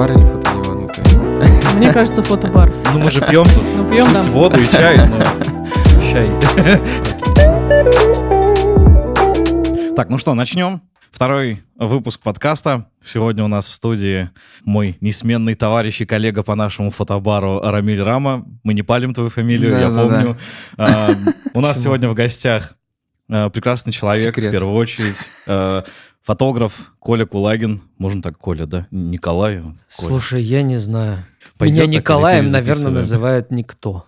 фотобар или фотоебанутые? Мне кажется, фотобар. Ну мы же пьем тут. Ну, пьем, Пусть да. воду и чай, но чай. Так, ну что, начнем. Второй выпуск подкаста. Сегодня у нас в студии мой несменный товарищ и коллега по нашему фотобару Рамиль Рама. Мы не палим твою фамилию, я Да-да-да. помню. А, У нас сегодня в гостях а, прекрасный человек, Секрет. в первую очередь. А, Фотограф Коля Кулагин. Можно так, Коля, да? Николай? Коля. Слушай, я не знаю. Пойдет Меня Николаем, наверное, называет никто.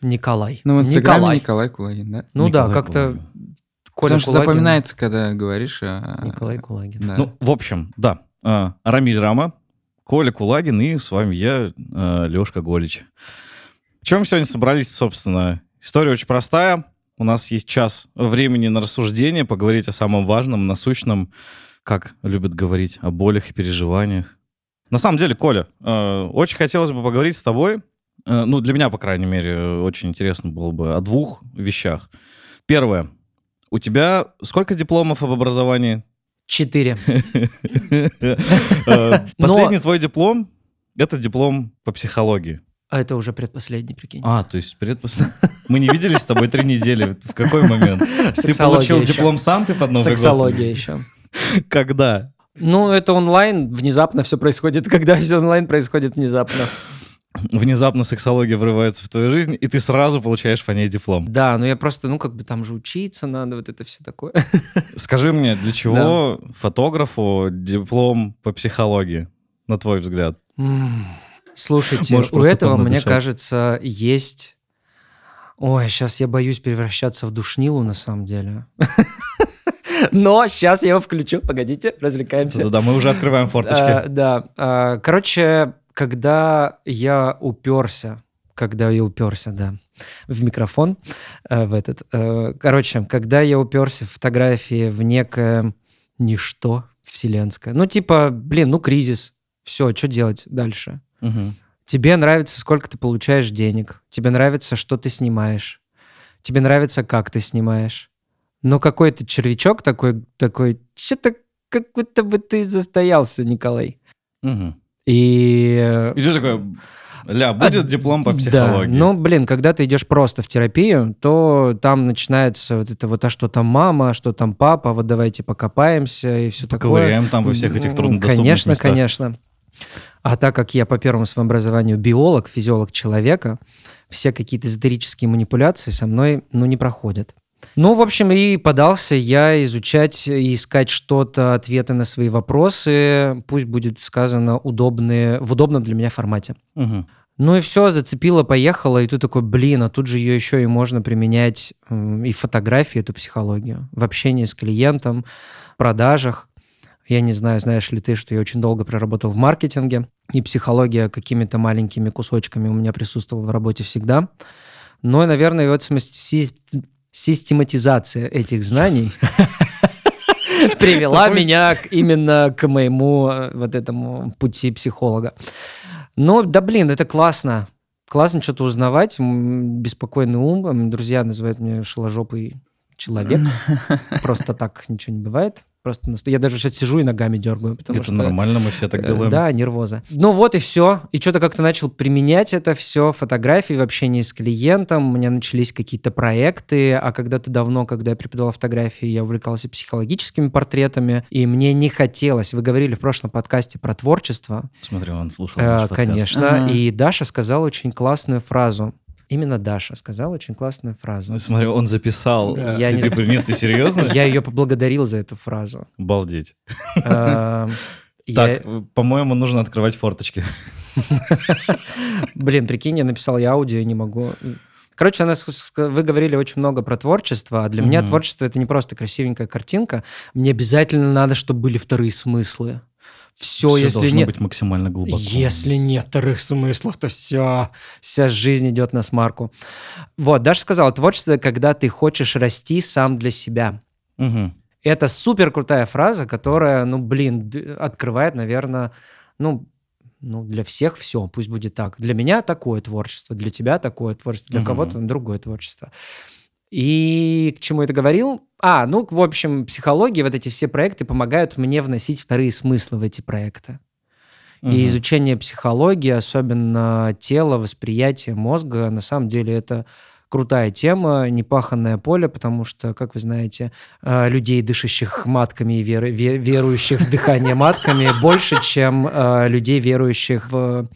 Николай. Ну, в Инстаграме Николай. Николай Кулагин, да? Ну да, Николай как-то Кулагин. Коля Потому что Кулагин, запоминается, когда говоришь. а- Николай Кулагин. Да. Ну, в общем, да. А, Рамиль Рама, Коля Кулагин и с вами я, Лешка Голич. Чем мы сегодня собрались, собственно? История очень простая. У нас есть час времени на рассуждение, поговорить о самом важном, насущном, как любят говорить, о болях и переживаниях. На самом деле, Коля, э, очень хотелось бы поговорить с тобой, э, ну, для меня, по крайней мере, очень интересно было бы о двух вещах. Первое. У тебя сколько дипломов об образовании? Четыре. Э, Последний твой диплом — это диплом по психологии. А это уже предпоследний, прикинь. А, то есть предпоследний. Мы не виделись с тобой три недели. В какой момент? Ты получил диплом сам ты под Новый год? Сексология еще. Когда? Ну, это онлайн, внезапно все происходит. Когда все онлайн происходит внезапно. Внезапно сексология врывается в твою жизнь, и ты сразу получаешь по ней диплом. Да, но я просто, ну, как бы там же учиться надо, вот это все такое. Скажи мне, для чего фотографу диплом по психологии, на твой взгляд? Слушайте, Можешь у этого, мне кажется, есть... Ой, сейчас я боюсь превращаться в душнилу, на самом деле. Но сейчас я его включу. Погодите, развлекаемся. Да-да, мы уже открываем А, форточки. Да. А, Короче, когда я уперся, когда я уперся, да, в микрофон, э, в этот. э, Короче, когда я уперся в фотографии в некое ничто вселенское. Ну, типа, блин, ну, кризис. Все, что делать дальше? Мгм. Тебе нравится, сколько ты получаешь денег. Тебе нравится, что ты снимаешь. Тебе нравится, как ты снимаешь. Но какой-то червячок такой, такой, что-то как будто бы ты застоялся, Николай. Мгм. И... И ты такой, ля, будет а, диплом по Да, психологии? ну, блин, когда ты идешь просто в терапию, то там начинается вот это вот, а что там мама, а что там папа, вот давайте покопаемся и все такое. Поковыряем там во всех этих труднодоступных Конечно, местах. конечно. А так как я по первому своему образованию биолог, физиолог человека, все какие-то эзотерические манипуляции со мной, ну, не проходят. Ну, в общем, и подался я изучать и искать что-то, ответы на свои вопросы, пусть будет сказано удобные, в удобном для меня формате. Мгм. Ну и все, зацепило, поехало, и ты такой, блин, а тут же ее еще и можно применять и в фотографии, эту психологию, в общении с клиентом, продажах. Я не знаю, знаешь ли ты, что я очень долго проработал в маркетинге, и психология какими-то маленькими кусочками у меня присутствовала в работе всегда. Но, наверное, вот систематизация этих знаний привела меня именно к моему э, вот этому пути психолога. Ну, да блин, это классно. Классно что-то узнавать. Беспокойный ум. Друзья называют меня шаложопый человек. Просто так ничего не бывает. Просто я даже сейчас сижу и ногами дергаю, потому Это что... нормально, мы все так Э, делаем. Да, нервоза. Ну вот и все. И что-то как-то начал применять это все, фотографии в общении с клиентом. У меня начались какие-то проекты. А когда-то давно, когда я преподавал фотографии, я увлекался психологическими портретами. И мне не хотелось. Вы говорили в прошлом подкасте про творчество. Смотри, он слушал Э, конечно. Ага. И Даша сказала очень классную фразу. Именно Даша сказала очень классную фразу. Ну, Смотри, он записал. Я Ты не- типа, нет, ты серьезно? Я ее поблагодарил за эту фразу. Обалдеть. Э, я- Так, по-моему, нужно открывать форточки. Блин, прикинь, я написал я аудио, не могу. Короче, она, с- с- вы говорили очень много про творчество, а для меня Мгм. творчество это не просто красивенькая картинка. Мне обязательно надо, чтобы были вторые смыслы. Все, Всё если должно нет, быть максимально глубоко. если нет вторых смыслов, то все, вся жизнь идет на смарку. Вот, Даша сказала, творчество, когда ты хочешь расти сам для себя. Мгм. Это супер крутая фраза, которая, ну, блин, открывает, наверное, ну, ну, для всех все, пусть будет так. Для меня такое творчество, для тебя такое творчество, для Мгм. кого-то другое творчество. И к чему это говорил? А, ну, в общем, психология, вот эти все проекты помогают мне вносить вторые смыслы в эти проекты. Мгм. И изучение психологии, особенно тела, восприятия мозга, на самом деле это крутая тема, непаханное поле, потому что, как вы знаете, э, людей, дышащих матками и веры- ве- верующих в дыхание матками, больше, чем э, людей, верующих в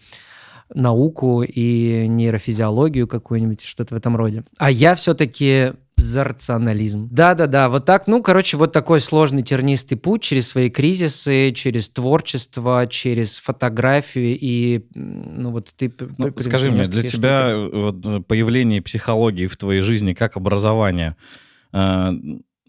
науку и нейрофизиологию какую-нибудь, что-то в этом роде. А я все-таки за рационализм. Да-да-да, вот так, ну, короче, вот такой сложный тернистый путь через свои кризисы, через творчество, через фотографию и, ну, вот ты... Ну, скажи мне, для тебя штуки. э, вот, э, появление психологии в твоей жизни как образование, э,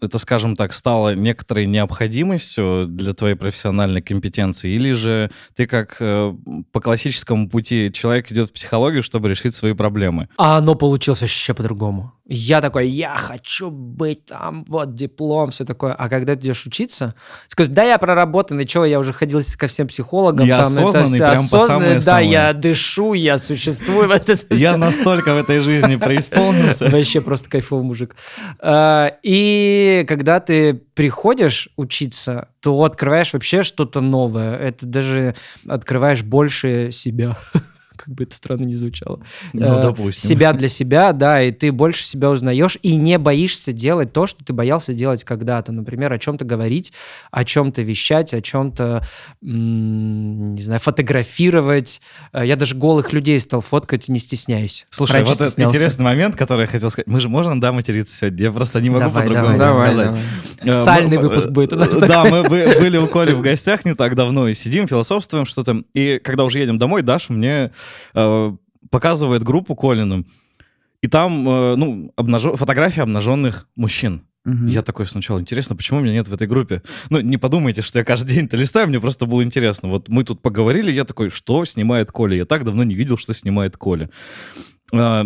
это, скажем так, стало некоторой необходимостью для твоей профессиональной компетенции, или же ты как э, по классическому пути человек идет в психологию, чтобы решить свои проблемы? А оно получилось вообще по-другому. Я такой, я хочу быть там, вот диплом, все такое. А когда ты идешь учиться, скажешь, да, я проработанный, чего, я уже ходил ко всем психологам. Я там, это осознанный, всё прям по осознанный, Да, самое-самое. я дышу, я существую. вот это Я настолько в этой жизни преисполнился. Вообще просто кайфовый мужик. А, И когда ты приходишь учиться, то открываешь вообще что-то новое. Это даже открываешь больше себя. Как бы это странно не звучало. Ну, Э, допустим. Себя для себя, да, и ты больше себя узнаешь и не боишься делать то, что ты боялся делать когда-то. Например, о чем-то говорить, о чем-то вещать, о чем-то, не знаю, фотографировать. Э, Я даже голых людей стал фоткать, не стесняясь. Слушай, Раньше вот этот интересный момент, который я хотел сказать. Мы же можем, да, материться сегодня? Я просто не могу по-другому давай, Давай, сказать. Э, Сальный выпуск будет у нас Да, мы бы- были у Коли в гостях не так давно, и сидим, философствуем что-то. И когда уже едем домой, Даша мне э, показывает группу Колину. И там, э, ну, обнажё- фотографии обнаженных мужчин. Мгм. Я такой сначала, интересно, почему меня нет в этой группе? Ну, не подумайте, что я каждый день это листаю, мне просто было интересно. Вот мы тут поговорили, я такой, что снимает Коля? Я так давно не видел, что снимает Коля. А,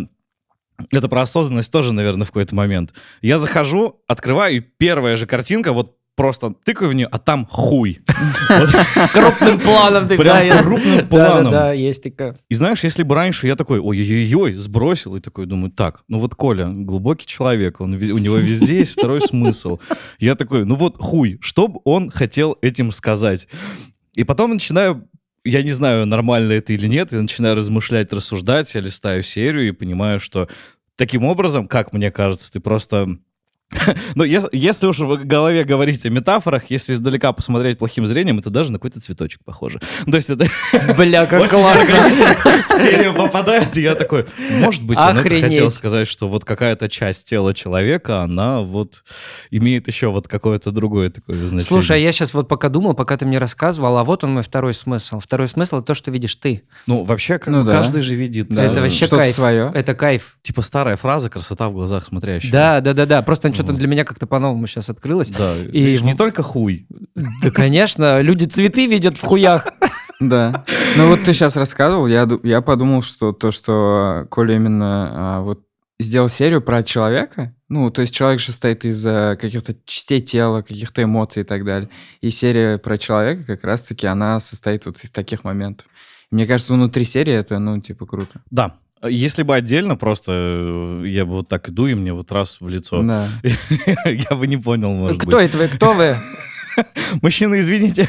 Это про осознанность тоже, наверное, в какой-то момент. Я захожу, открываю, и первая же картинка, вот просто тыкаю в нее, а там хуй. Крупным планом ты, Прям крупным планом. Да, есть такая. И знаешь, если бы раньше я такой, ой-ой-ой, сбросил, и такой думаю, так, ну вот Коля, глубокий человек, он, у него везде есть второй смысл. Я такой, ну вот хуй, что бы он хотел этим сказать? И потом начинаю, я не знаю, нормально это или нет, я начинаю размышлять, рассуждать, я листаю серию и понимаю, что таким образом, как мне кажется, ты просто... Ну, если уж в голове говорить о метафорах, если издалека посмотреть плохим зрением, это даже на какой-то цветочек похоже. То есть это Бля, как классно. в серию попадает, и я такой, может быть, он хотел сказать, что вот какая-то часть тела человека, она вот имеет еще вот какое-то другое такое значение. Слушай, а я сейчас вот пока думал, пока ты мне рассказывал, а вот он мой второй смысл. Второй смысл — это то, что видишь ты. Ну, вообще, Ну каждый же видит. Да, это э, вообще кайф. свое. Это кайф. Типа старая фраза «красота в глазах смотрящего». Да, да, да, да. Просто что-то для меня как-то по-новому сейчас открылось. Да, И видишь, не в- только хуй. Да, конечно, люди цветы видят в хуях. Да. Ну вот ты сейчас рассказывал, я, я подумал, что то, что Коля именно а, вот сделал серию про человека, ну, то есть человек же состоит из каких-то частей тела, каких-то эмоций и так далее. И серия про человека как раз-таки, она состоит вот из таких моментов. Мне кажется, внутри серии это, ну, типа, круто. Да. Если бы отдельно просто э, я бы вот так иду, и мне вот раз в лицо, Да. я бы не понял, может Кто быть. это вы? Кто вы? Мужчина, извините.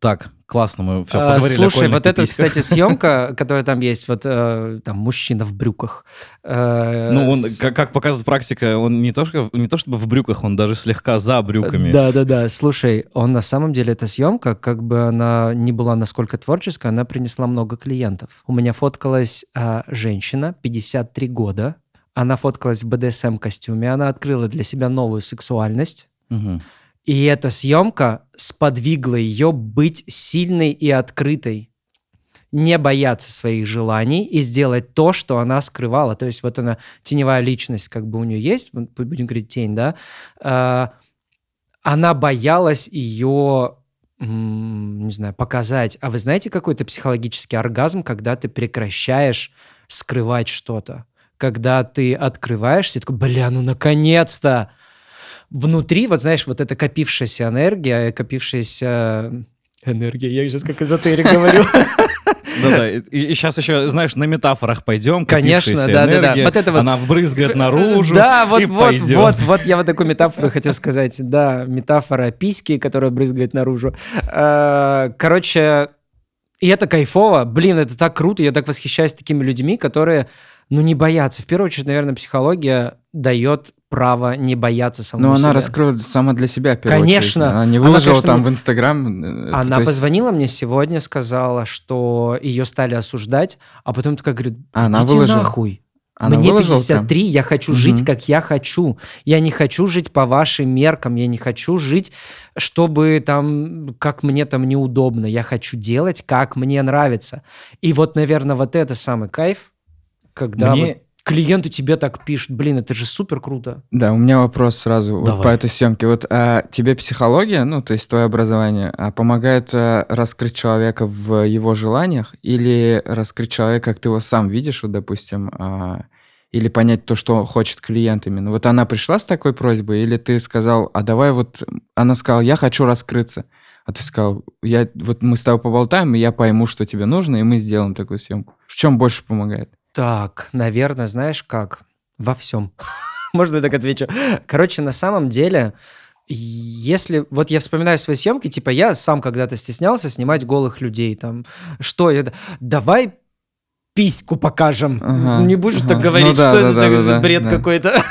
Так, классно, мы все А, поговорили Слушай, вот эта, кстати, съемка, которая там есть, вот э, там мужчина в брюках. э, Ну, он, с- как, как показывает практика, он не то, что, не то чтобы в брюках, он даже слегка за брюками. Да, да, да. Слушай, он на самом деле эта съемка, как бы она не была насколько творческая, она принесла много клиентов. У меня фоткалась а, женщина, 53 года. Она фоткалась в БДСМ костюме, она открыла для себя новую сексуальность. Мгм. И эта съемка сподвигла ее быть сильной и открытой, не бояться своих желаний и сделать то, что она скрывала. То есть вот она, теневая личность как бы у нее есть, будем говорить тень, да, а, она боялась ее, не знаю, показать. А вы знаете какой-то психологический оргазм, когда ты прекращаешь скрывать что-то? Когда ты открываешься и такой, бля, ну наконец-то! Внутри, вот знаешь, вот эта копившаяся энергия, копившаяся энергия, я сейчас как эзотерик говорю. Да-да. И, сейчас еще, знаешь, на метафорах пойдем. Конечно, да-да-да. Вот это вот- Она вбрызгает наружу. Да, вот, и вот, пойдем. вот, вот, я вот такую метафору хотел сказать. Да, метафора письки, которая брызгает наружу. Э, Короче, и это кайфово. Блин, это так круто. Я так восхищаюсь такими людьми, которые, ну, не боятся. В первую очередь, наверное, психология дает право не бояться самому Но она себе. раскрыла сама для себя, в Конечно. очередь. Она не Она, выложила конечно, там в Инстаграм. э, Она есть- позвонила мне сегодня, сказала, что ее стали осуждать, а потом такая говорит, А, она выложила? нахуй. Она Мне выложила прям? 53, я хочу жить, как я хочу. Я не хочу жить по вашим меркам, я не хочу жить, чтобы там, как мне там неудобно. Я хочу делать, как мне нравится. И вот, наверное, вот это самый кайф, когда Мне- вот клиенты тебе так пишут, блин, это же супер круто. Да, у меня вопрос сразу вот по этой съемке. Вот а, тебе психология, ну, то есть твое образование, а, помогает а, раскрыть человека в его желаниях или раскрыть человека, как ты его сам видишь, вот, допустим, а, или понять то, что хочет клиент именно. Вот она пришла с такой просьбой, или ты сказал, а давай вот... Она сказала, я хочу раскрыться. А ты сказал, я, вот мы с тобой поболтаем, и я пойму, что тебе нужно, и мы сделаем такую съемку. В чем больше помогает? Так, наверное, знаешь как? Во всем. Можно я так отвечу? Короче, на самом деле, если... Вот я вспоминаю свои съемки, типа я сам когда-то стеснялся снимать голых людей. Там, что я... Давай письку покажем. Ага, Не будешь ага. так говорить, Ну да, что да, это да, так да, за бред да. какой-то.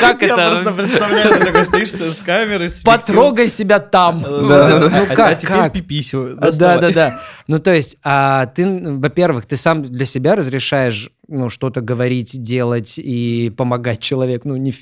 Как Я просто это? представляю, ты такой стоишь с камерой, Потрогай себя там. Ну. А- как, А теперь пиписю. Да, да, да. Ну, то есть, а ты, во-первых, ты сам для себя разрешаешь ну, что-то говорить, делать и помогать человеку, ну, не,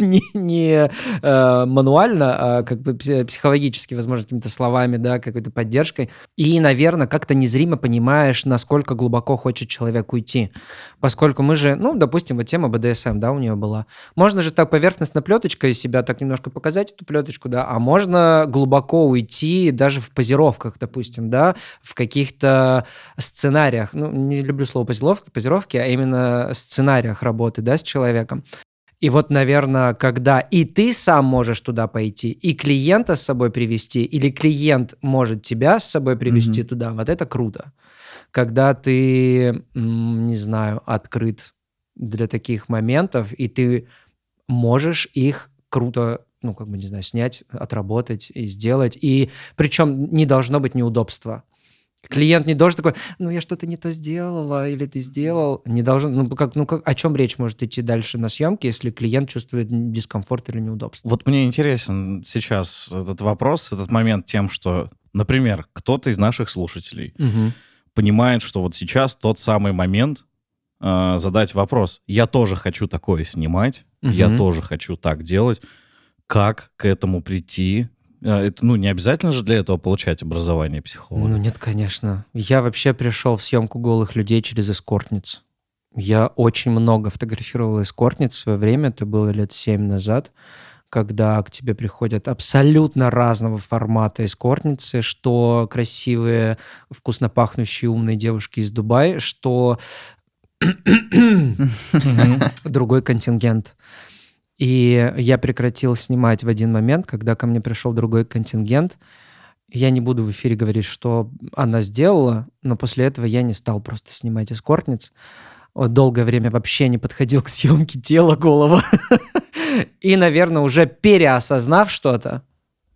не, не, э, мануально, а как бы пси- психологически, возможно, какими-то словами, да, какой-то поддержкой. И, наверное, как-то незримо понимаешь, насколько глубоко хочет человек уйти. Поскольку мы же, ну, допустим, вот тема БДСМ, да, у нее была. Можно же так поверхностно плеточкой себя так немножко показать, эту плеточку, да, а можно глубоко уйти даже в позировках, допустим, да, в каких-то сценариях, ну, не люблю слово позировки, позировки, а именно сценариях работы, да, с человеком. И вот, наверное, когда и ты сам можешь туда пойти, и клиента с собой привести, или клиент может тебя с собой привести Мгм. туда, вот это круто. Когда ты, не знаю, открыт для таких моментов, и ты можешь их круто, ну, как бы, не знаю, снять, отработать и сделать. И причем не должно быть неудобства. Клиент не должен такой, ну, я что-то не то сделала, или ты сделал. Не должен, ну, как, ну, как, о чем речь может идти дальше на съемке, если клиент чувствует дискомфорт или неудобство? Вот мне интересен сейчас этот вопрос, этот момент тем, что, например, кто-то из наших слушателей Мгм. понимает, что вот сейчас тот самый момент э, задать вопрос. Я тоже хочу такое снимать, я Мгм. тоже хочу так делать. Как к этому прийти? Э, Это, ну, не обязательно же для этого получать образование психолога. Ну нет, конечно. Я вообще пришел в съемку голых людей через эскортниц. Я очень много фотографировал эскортниц в свое время, это было лет семь назад, когда к тебе приходят абсолютно разного формата эскортницы, что красивые, вкусно пахнущие, умные девушки из Дубая, что другой контингент. И я прекратил снимать в один момент, когда ко мне пришел другой контингент. Я не буду в эфире говорить, что она сделала, но после этого я не стал просто снимать эскортниц. Вот Долгое время вообще не подходил к съемке тела голова. И, наверное, уже переосознав что-то,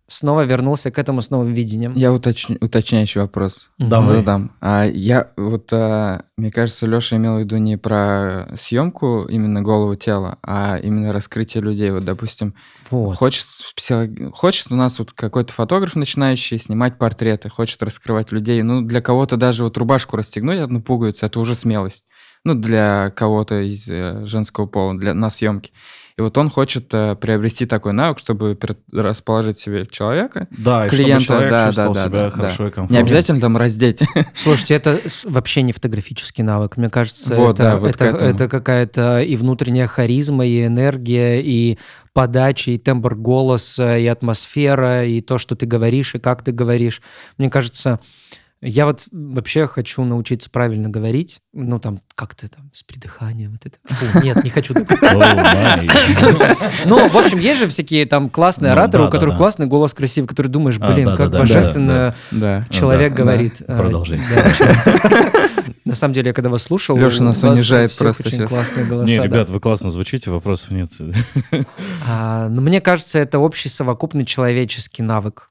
снова вернулся к этому с новым видением. Я уточню, уточняющий вопрос Давай. задам. А я вот, а, мне кажется, Леша имел в виду не про съемку именно голову тела, а именно раскрытие людей. Вот, допустим, Вот. хочет, психо- хочет у нас вот какой-то фотограф начинающий снимать портреты, хочет раскрывать людей. Ну, для кого-то даже вот рубашку расстегнуть одну пуговицу, это уже смелость. Ну, для кого-то из э, женского пола, для, на съемке. И вот он хочет э, приобрести такой навык, чтобы расположить себе человека. Да, и Клиента, чтобы человек да, чувствовал да, да, себя да, хорошо и Не комфортно. обязательно там раздеть. Слушайте, это вообще не фотографический навык. Мне кажется, Вот, это, да, вот это, это какая-то и внутренняя харизма, и энергия, и подача, и тембр голоса, и атмосфера, и то, что ты говоришь, и как ты говоришь. Мне кажется, Я вот вообще хочу научиться правильно говорить. Ну, там, как-то там с придыханием. Вот это. Фу, нет, не хочу так. Ну, в общем, есть же всякие там классные Ну, ораторы, у которых классный голос красивый, который думаешь, А, блин, как божественно человек говорит. очень. На самом деле, я когда вас слушал, Лёша у нас унижает просто очень щас. классные голоса. Не, ребят, вы классно звучите, вопросов нет. А, ну, мне кажется, это общий совокупный человеческий навык.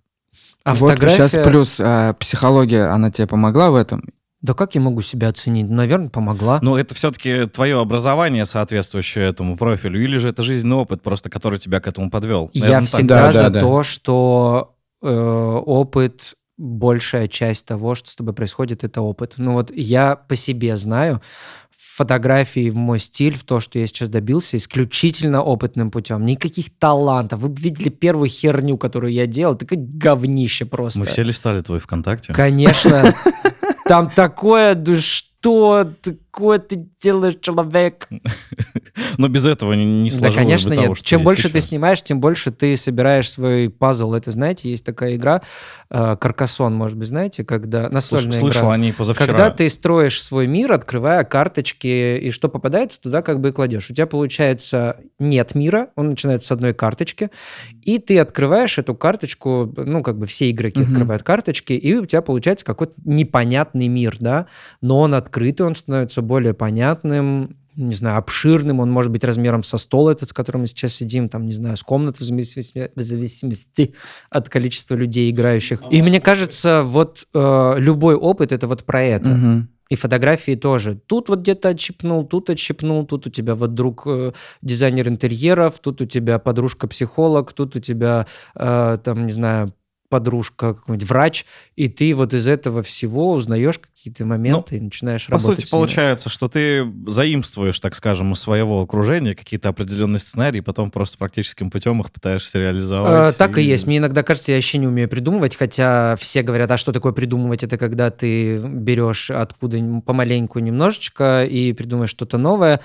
А вот фотография... сейчас плюс а, психология, она тебе помогла в этом? Да как я могу себя оценить? Наверное, помогла. Ну, это все-таки твое образование, соответствующее этому профилю, или же это жизненный опыт, просто который тебя к этому подвел? я Наверно, так. всегда Да, за да, да. то, что э, опыт большая часть того, что с тобой происходит, это опыт. Ну вот я по себе знаю, фотографии, в мой стиль, в то, что я сейчас добился, исключительно опытным путем. Никаких талантов. Вы бы видели первую херню, которую я делал, такое говнище просто. Мы все листали твой ВКонтакте. Конечно. Там такое, что такое ты делаешь, человек? Но без этого не, не Да, сложилось конечно, бы нет. того, что Чем больше ты сейчас. снимаешь, тем больше ты собираешь свой пазл. Это, знаете, есть такая игра, э, Каркасон, может быть, знаете, когда Слыш- настольная Слышал игра. о ней позавчера. Когда ты строишь свой мир, открывая карточки, и что попадается, туда как бы и кладешь. У тебя получается нет мира, он начинается с одной карточки, и ты открываешь эту карточку, ну, как бы все игроки Мгм. открывают карточки, и у тебя получается какой-то непонятный мир, да, но он открытый, он становится более понятным, не знаю, обширным, он может быть размером со стола этот, с которым мы сейчас сидим, там, не знаю, с комнаты, в зависимости, в зависимости от количества людей, играющих. И мне кажется, вот э, любой опыт — это вот про это. Мгм. И фотографии тоже. Тут вот где-то отщипнул, тут отщипнул, тут у тебя вот друг э, дизайнер интерьеров, тут у тебя подружка-психолог, тут у тебя, э, там, не знаю, подружка какой-нибудь врач, и ты вот из этого всего узнаешь какие-то моменты и начинаешь По работать. сути, с ними. получается, что ты заимствуешь, так скажем, из своего окружения какие-то определенные сценарии, потом просто практическим путем их пытаешься реализовать. Э, Так и есть. Мне иногда кажется, я вообще не умею придумывать, хотя все говорят, а что такое придумывать? Это когда ты берешь откуда помаленьку немножечко и придумаешь что-то новое.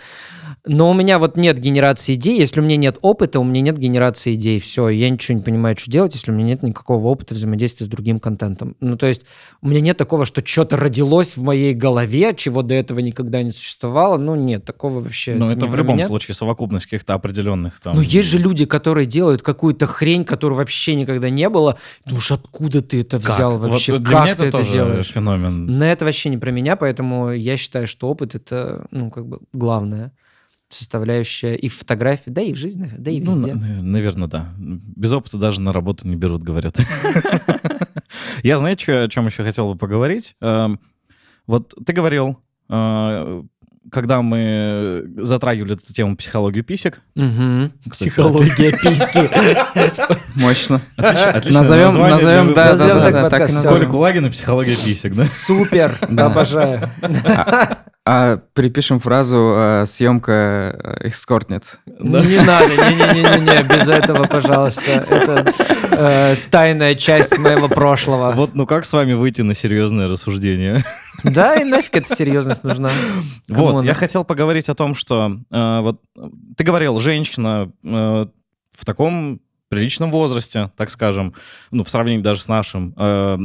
Но у меня вот нет генерации идей. Если у меня нет опыта, у меня нет генерации идей. Все, я ничего не понимаю, что делать, если у меня нет никакого опыта взаимодействия с другим контентом. Ну, то есть у меня нет такого, что что-то родилось в моей голове, чего до этого никогда не существовало. Ну, нет, такого вообще. Ну, это не в любом меня. случае совокупность каких-то определенных там... Ну, есть же люди, которые делают какую-то хрень, которую вообще никогда не было. Ну уж откуда ты это Как? взял Вот вообще? для как меня ты это это тоже делаешь? феномен. На это вообще не про меня, поэтому я считаю, что опыт это, ну, как бы главная составляющая и в фотографии, да и в жизни, да и Ну, везде. наверное, да. Без опыта даже на работу не берут, говорят. Я, знаете, о чем еще хотел бы поговорить? Эм, Вот ты говорил, э, когда мы затрагивали эту тему психологию писек. Мгм. Кстати, Психология письки. Мощно. Отлично- Назовем, назовем, да, да, Назовем да, так и. Коля Кулагин и психология писек, да? Супер, обожаю. А припишем фразу э, съемка э, эскортниц. Не надо, не-не-не-не, без этого, пожалуйста. Это э, тайная часть моего прошлого. Вот, ну как с вами выйти на серьезное рассуждение? Да, и нафиг эта серьезность нужна. Кому Вот, она? я хотел поговорить о том, что э, вот ты говорил, женщина э, в таком приличном возрасте, так скажем, ну, в сравнении даже с нашим, э,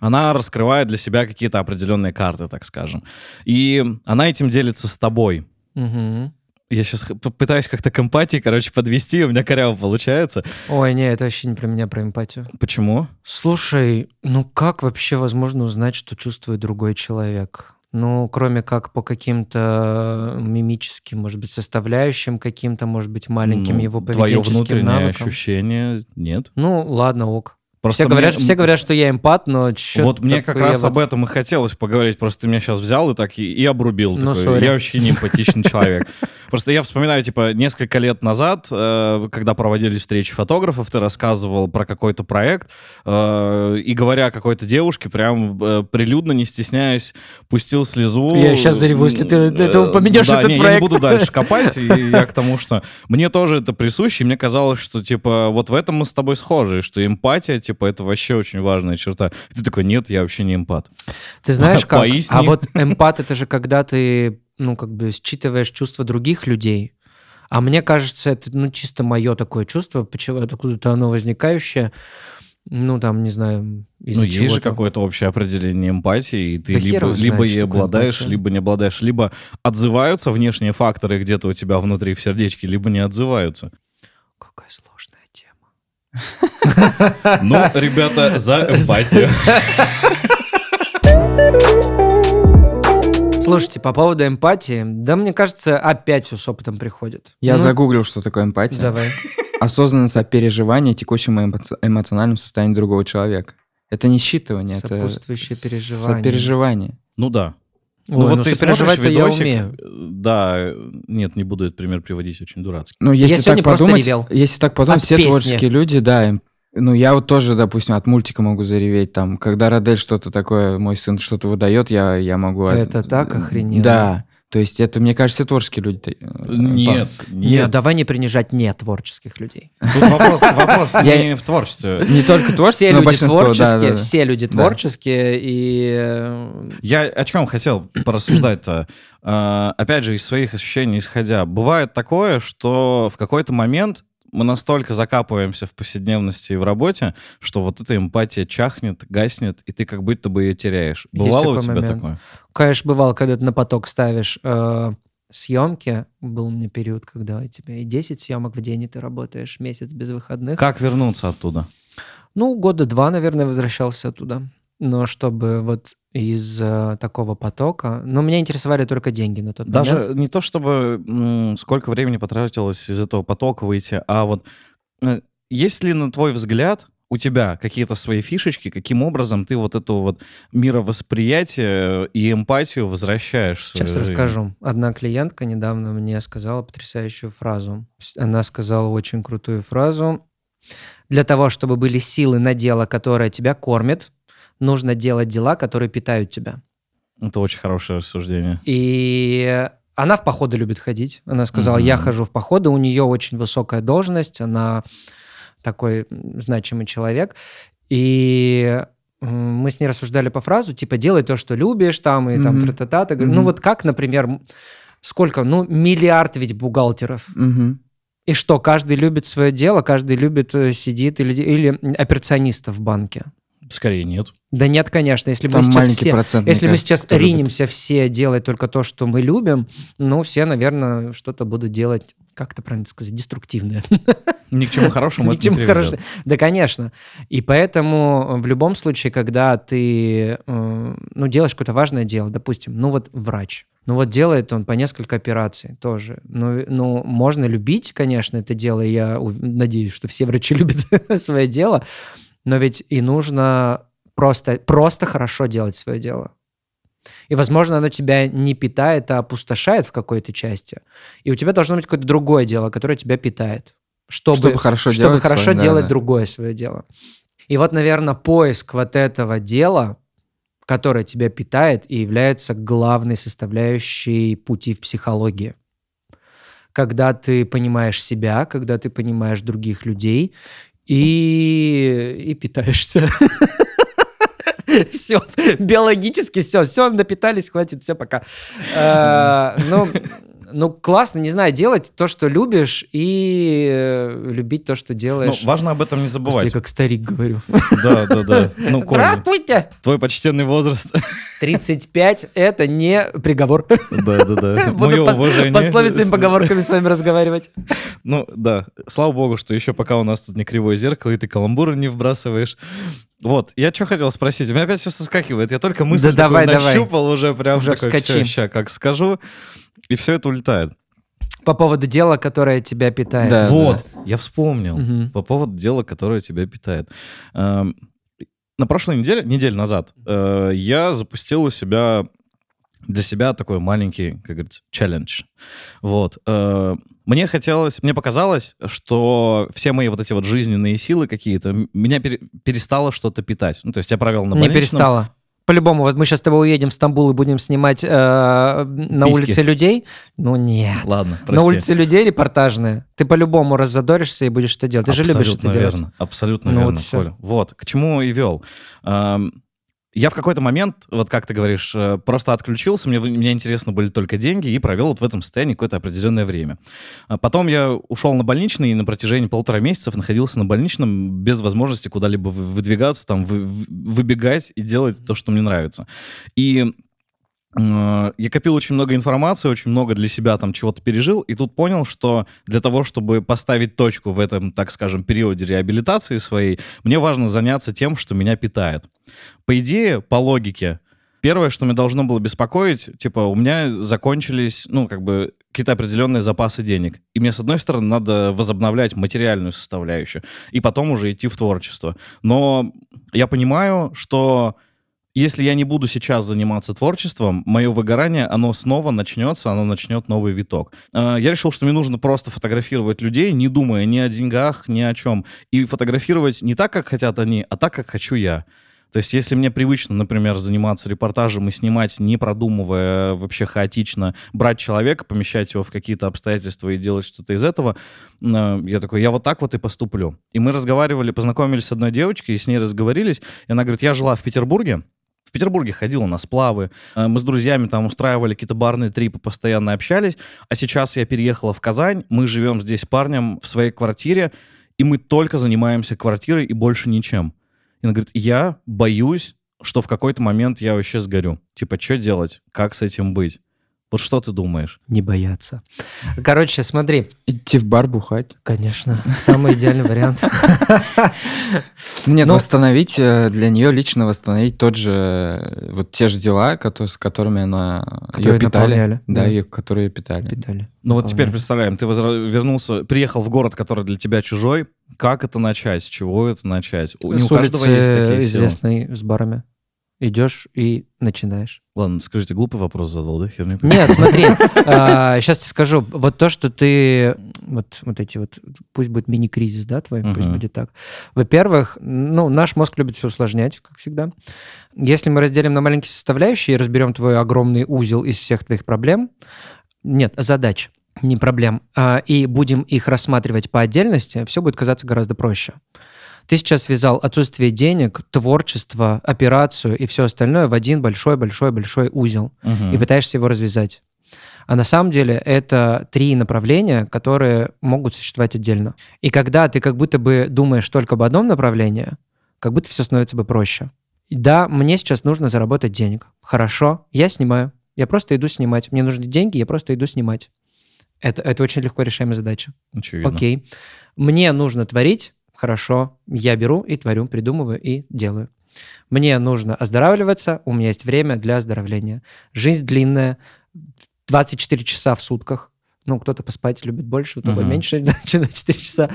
она раскрывает для себя какие-то определенные карты, так скажем. И она этим делится с тобой. Мгм. Я сейчас пытаюсь как-то к эмпатии, короче, подвести, у меня коряво получается. Ой, не, это вообще не про меня, про эмпатию. Почему? Слушай, ну как вообще возможно узнать, что чувствует другой человек? Ну, кроме как по каким-то мимическим, может быть, составляющим каким-то, может быть, маленьким Ну, его Твое поведенческим внутреннее навыкам. ощущение нет. Ну, ладно, ок. Просто Все говорят, мне- все говорят, что я эмпат, но чё Вот мне как раз вот- об этом и хотелось поговорить. Просто ты меня сейчас взял и так и, и обрубил. Ну, такой. Я вообще не эмпатичный человек. Просто я вспоминаю, типа, несколько лет назад, э, когда проводили встречи фотографов, ты рассказывал про какой-то проект, э, и говоря какой-то девушке, прям э, прилюдно, не стесняясь, пустил слезу. Я щас зареву, если ты Э, это упомянешь, да, этот не, Я проект. не буду дальше копать, и я к тому, что мне тоже это присуще, и мне казалось, что, типа, вот в этом мы с тобой схожи, что эмпатия, типа, это вообще очень важная черта. И ты такой, нет, я вообще не эмпат. Ты знаешь как? Поясни. А вот эмпат это же когда ты, ну, как бы считываешь чувства других людей. А мне кажется, это, ну, чисто мое такое чувство, почему откуда-то оно возникающее. Ну, там, не знаю, из-за Ну, есть же какое-то общее определение эмпатии, и ты Да либо, знает, либо ей обладаешь, эмпатия. либо не обладаешь, либо отзываются внешние факторы где-то у тебя внутри в сердечке, либо не отзываются. Какая сложная тема. Ну, ребята, за эмпатию. Слушайте, по поводу эмпатии, да, мне кажется, опять все с опытом приходит. Я Ну, загуглил, что такое эмпатия. Давай. Осознанное сопереживание текущему эмоци- эмоциональному состоянию другого человека. Это не считывание, это Сопутствующее переживание. сопереживание. Ну да. Ой, ну вот ну ты сопереживать-то смотришь я видосик, умею. да, нет, не буду этот пример приводить, очень дурацкий. Ну, если Я так подумать, ревел. если так подумать, От все песни. творческие люди, да, ну, я вот тоже, допустим, от мультика могу зареветь, там, когда Родель что-то такое, мой сын что-то выдает, я, я могу... от- Это так охрененно. Да, то есть это, мне кажется, все творческие люди. э, Нет, Нет, нет. давай не принижать не творческих людей. Тут вопрос, вопрос Я- не в творчестве. Не только творчество, Все но люди большинство, да, творческие, да, да. все люди Да. творческие, и э, Я о чем хотел порассуждать-то? А, Опять же, из своих ощущений исходя. Бывает такое, что в какой-то момент мы настолько закапываемся в повседневности и в работе, что вот эта эмпатия чахнет, гаснет, и ты как будто бы ее теряешь. Бывало у тебя момент. такое? Конечно, бывало, когда ты на поток ставишь э, съемки. Был у меня период, когда у тебя и 10 съемок в день, и ты работаешь месяц без выходных. Как вернуться оттуда? Ну, года два, наверное, возвращался оттуда. Но чтобы вот из э, такого потока... Но меня интересовали только деньги на тот Даже момент. не то, чтобы м, сколько времени потратилось из этого потока выйти, а вот э, есть ли, на твой взгляд, у тебя какие-то свои фишечки, каким образом ты вот это вот мировосприятие и эмпатию возвращаешь Сейчас жизнь? расскажу. Одна клиентка недавно мне сказала потрясающую фразу. Она сказала очень крутую фразу. Для того, чтобы были силы на дело, которое тебя кормит, нужно делать дела, которые питают тебя. Это очень хорошее рассуждение. И она в походы любит ходить. Она сказала, Мгм. я хожу в походы, у нее очень высокая должность, она такой значимый человек. И мы с ней рассуждали по фразу, типа, делай то, что любишь, там, и там, Мгм. тра-та-та. Говоришь, Ну вот как, например, сколько, ну, миллиард ведь бухгалтеров. Мгм. И что, каждый любит свое дело, каждый любит, э, сидит или, или операциониста в банке? Скорее нет. Да нет, конечно, если мы Там сейчас маленький все... процент, Если мы кажется, сейчас кто любит. ринемся все делать только то, что мы любим, ну, все, наверное, что-то будут делать, как это правильно сказать, деструктивное. Ни к чему хорошему Ни к чему хорошему. Да, конечно. И поэтому в любом случае, когда ты, э, ну, делаешь какое-то важное дело, допустим, ну, вот врач, ну, вот делает он по несколько операций тоже. Ну, ну можно любить, конечно, это дело, я надеюсь, что все врачи любят свое дело, но ведь и нужно просто, просто хорошо делать свое дело. И, возможно, оно тебя не питает, а опустошает в какой-то части. И у тебя должно быть какое-то другое дело, которое тебя питает. Чтобы, Чтобы хорошо чтобы делать хорошо свое, делать да. другое свое дело. И вот, наверное, поиск вот этого дела, которое тебя питает и является главной составляющей пути в психологии. Когда ты понимаешь себя, когда ты понимаешь других людей и, и питаешься. Все, биологически все, все, напитались, хватит, все, пока. Э, Ну, ну, классно, не знаю, делать то, что любишь, и э, любить то, что Ну, делаешь. важно об этом не Господи, забывать. как старик говорю. Да, да, да. Ну, Коль, Здравствуйте! твой почтенный возраст. 35 – это не приговор. Да, да, да. Буду пос- уважение. пословицами поговорками с вами разговаривать. Ну, да. Слава богу, что еще пока у нас тут не кривое зеркало, и ты каламбуры не вбрасываешь. Вот, я что хотел спросить. У меня опять все соскакивает. Я только мысль Да такую давай, давай. нащупал уже прям Уже такой, вскочи. все, ща, как скажу, и все это улетает. По поводу дела, которое тебя питает. Да. вот, я вспомнил. Мгм. По поводу дела, которое тебя питает. Эм, На прошлой неделе, неделю назад, э, я запустил у себя для себя такой маленький, как говорится, челлендж. Вот. э, Мне хотелось, мне показалось, что все мои вот эти вот жизненные силы какие-то меня пере- перестало что-то питать. Ну, то есть я провел на Не больничном. По-любому, вот мы сейчас с тобой уедем в Стамбул и будем снимать э, на Письки. улице людей. Ну нет. Ладно, На прости. улице людей репортажные. Ты по-любому раззадоришься и будешь это делать. Ты же любишь это Абсолютно делать. верно. Абсолютно Ну вот верно, всё. Коля. Вот, к чему и вел. Эм, Я в какой-то момент, вот как ты говоришь, э, просто отключился, мне, мне интересно были только деньги, и провел вот в этом состоянии какое-то определенное время. А Потом я ушел на больничный, и на протяжении полутора месяцев находился на больничном без возможности куда-либо вы- выдвигаться, там, вы- вы- выбегать и делать то, что мне нравится. И я копил очень много информации, очень много для себя там чего-то пережил, и тут понял, что для того, чтобы поставить точку в этом, так скажем, периоде реабилитации своей, мне важно заняться тем, что меня питает. По идее, по логике, первое, что меня должно было беспокоить, типа, у меня закончились, ну, как бы, какие-то определенные запасы денег. И мне, с одной стороны, надо возобновлять материальную составляющую, и потом уже идти в творчество. Но я понимаю, что если я не буду сейчас заниматься творчеством, мое выгорание, оно снова начнется, оно начнет новый виток. Э, Я решил, что мне нужно просто фотографировать людей, не думая ни о деньгах, ни о чем. И фотографировать не так, как хотят они, а так, как хочу я. То есть, если мне привычно, например, заниматься репортажем и снимать, не продумывая, вообще хаотично, брать человека, помещать его в какие-то обстоятельства и делать что-то из этого, э, я такой, я вот так вот и поступлю. И мы разговаривали, познакомились с одной девочкой, и с ней разговорились, и она говорит, я жила в Петербурге, в Петербурге ходила на сплавы, э, мы с друзьями там устраивали какие-то барные трипы, постоянно общались, а сейчас я переехала в Казань, мы живем здесь с парнем в своей квартире, и мы только занимаемся квартирой и больше ничем. И она говорит, я боюсь, что в какой-то момент я вообще сгорю. Типа, что делать? Как с этим быть? Вот что ты думаешь? Не бояться. Короче, смотри, Идти в бар бухать. конечно, самый идеальный вариант. Нет, Ну- восстановить э, для нее лично восстановить тот же э, вот те же дела, с которыми она ее питали, да, которые ее питали. Питали. Ну вот теперь представляем, ты вернулся, приехал в город, который для тебя чужой. Как это начать? С чего это начать? У- Не у С каждого есть такие силы. известной с барами. Идешь и начинаешь. Ладно, скажите, глупый вопрос задал, да? Херню Нет, смотри, сейчас тебе скажу. Вот то, что ты... Вот, вот эти вот... Пусть будет мини-кризис, да, твой? Пусть будет так. Во-первых, ну, наш мозг любит все усложнять, как всегда. Если мы разделим на маленькие составляющие и разберем твой огромный узел из всех твоих проблем, нет, задач, не проблем, а, и будем их рассматривать по отдельности, все будет казаться гораздо проще. Ты сейчас связал отсутствие денег, творчество, операцию и все остальное в один большой-большой-большой узел Мгм. и пытаешься его развязать. А на самом деле это три направления, которые могут существовать отдельно. И когда ты как будто бы думаешь только об одном направлении, как будто все становится бы проще. Да, мне сейчас нужно заработать денег. Хорошо, я снимаю. Я просто иду снимать. Мне нужны деньги, я просто иду снимать. Это, это очень легко решаемая задача. Очевидно. Окей. Мне нужно творить. Хорошо. Я беру и творю, придумываю и делаю. Мне нужно оздоравливаться. У меня есть время для оздоровления. Жизнь длинная. 24 часа в сутках. Ну, кто-то поспать любит больше, у того Мгм. меньше, чем 4 часа.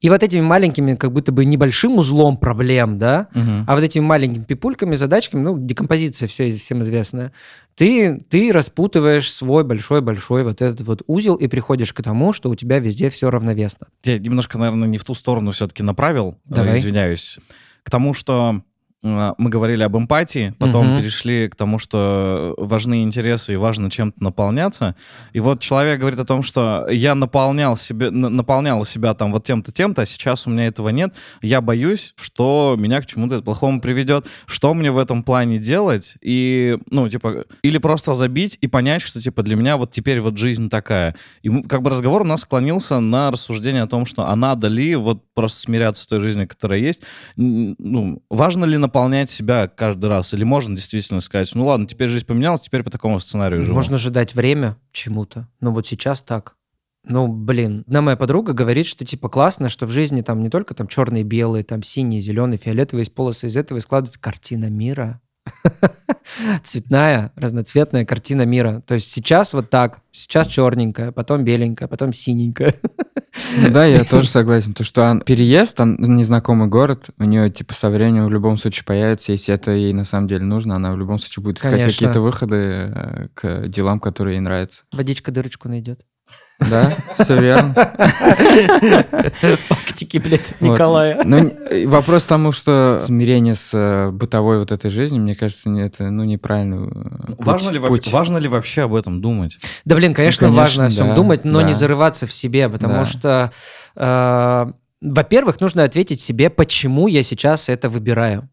И вот этими маленькими, как будто бы небольшим узлом проблем, да, Мгм. а вот этими маленькими пипульками, задачками, ну, декомпозиция все, всем известная, ты, ты распутываешь свой большой-большой вот этот вот узел и приходишь к тому, что у тебя везде все равновесно. Я немножко, наверное, не в ту сторону все-таки направил. э, Давай. Извиняюсь. К тому, что мы говорили об эмпатии, потом Мгм. перешли к тому, что важны интересы и важно чем-то наполняться. И вот человек говорит о том, что я наполнял себе, на- наполнял себя там вот тем-то, тем-то, а сейчас у меня этого нет. Я боюсь, что меня к чему-то плохому приведет. Что мне в этом плане делать? И, ну, типа, или просто забить и понять, что, типа, для меня вот теперь вот жизнь такая. И как бы разговор у нас склонился на рассуждение о том, что а надо ли вот просто смиряться с той жизнью, которая есть. Ну, важно ли наполнять себя каждый раз? Или можно действительно сказать, ну ладно, теперь жизнь поменялась, теперь по такому сценарию живу? Можно же дать время чему-то, но вот сейчас так. Ну, блин, одна моя подруга говорит, что типа классно, что в жизни там не только там черные, белые, там синие, зеленые, фиолетовые из полосы, из этого и складывается картина мира. Цветная, разноцветная картина мира. То есть сейчас вот так, сейчас черненькая, потом беленькая, потом синенькая. Ну да, я тоже согласен. То, что он переезд, он незнакомый город, у нее типа со временем в любом случае появится, если это ей на самом деле нужно, она в любом случае будет искать Конечно. какие-то выходы э, к делам, которые ей нравятся. Водичка дырочку найдет. Да, все верно. Фактики, блядь, от Вот. Николая. Но н- э, вопрос к тому, что смирение с э, бытовой вот этой жизнью, мне кажется, это ну неправильный э, путь- Важно ли, путь. вообще, важно ли вообще об этом думать? Да, блин, конечно, Ну, конечно, важно о всем думать, но не зарываться в себе, потому Да. что, э, во-первых, нужно ответить себе, почему я сейчас это выбираю.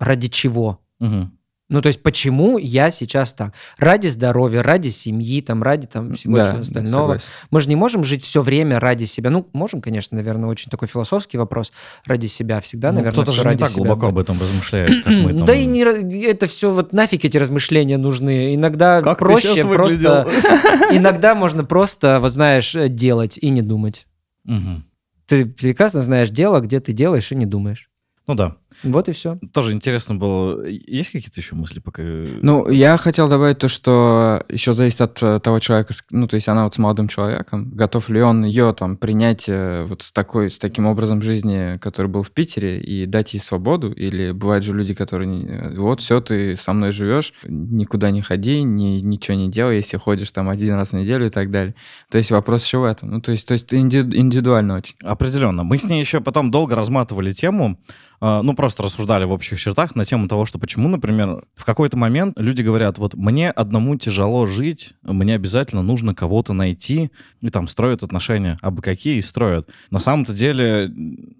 ради чего? Мгм. Ну, то есть, почему я сейчас так? Ради здоровья, ради семьи, там, ради там, всего Да, да, остального. согласен. Мы же не можем жить все время ради себя. Ну, можем, конечно, наверное, очень такой философский вопрос. Ради себя всегда, Ну, наверное, кто-то же не ради так себя глубоко будет. об этом размышляет, как мы там. Да и не, это все вот нафиг эти размышления нужны. Иногда Как проще просто... Иногда можно просто, вот знаешь, э, делать и не думать. Мгм. Ты прекрасно знаешь дело, где ты делаешь и не думаешь. Ну да. Вот и все. Тоже интересно было. Есть какие-то еще мысли пока? Ну, я хотел добавить то, что еще зависит от э, того человека, ну, то есть она вот с молодым человеком, готов ли он ее там принять э, вот с такой, с таким образом жизни, который был в Питере, и дать ей свободу, или бывают же люди, которые, э, вот, все, ты со мной живешь, никуда не ходи, ни, ничего не делай, если ходишь там один раз в неделю и так далее. То есть вопрос еще в этом. Ну, то есть, то есть инди- индивидуально очень. Определенно. Мы с ней еще потом долго разматывали тему, ну, просто рассуждали в общих чертах на тему того, что почему, например, в какой-то момент люди говорят, вот мне одному тяжело жить, мне обязательно нужно кого-то найти, и там строят отношения, а бы какие и строят. На самом-то деле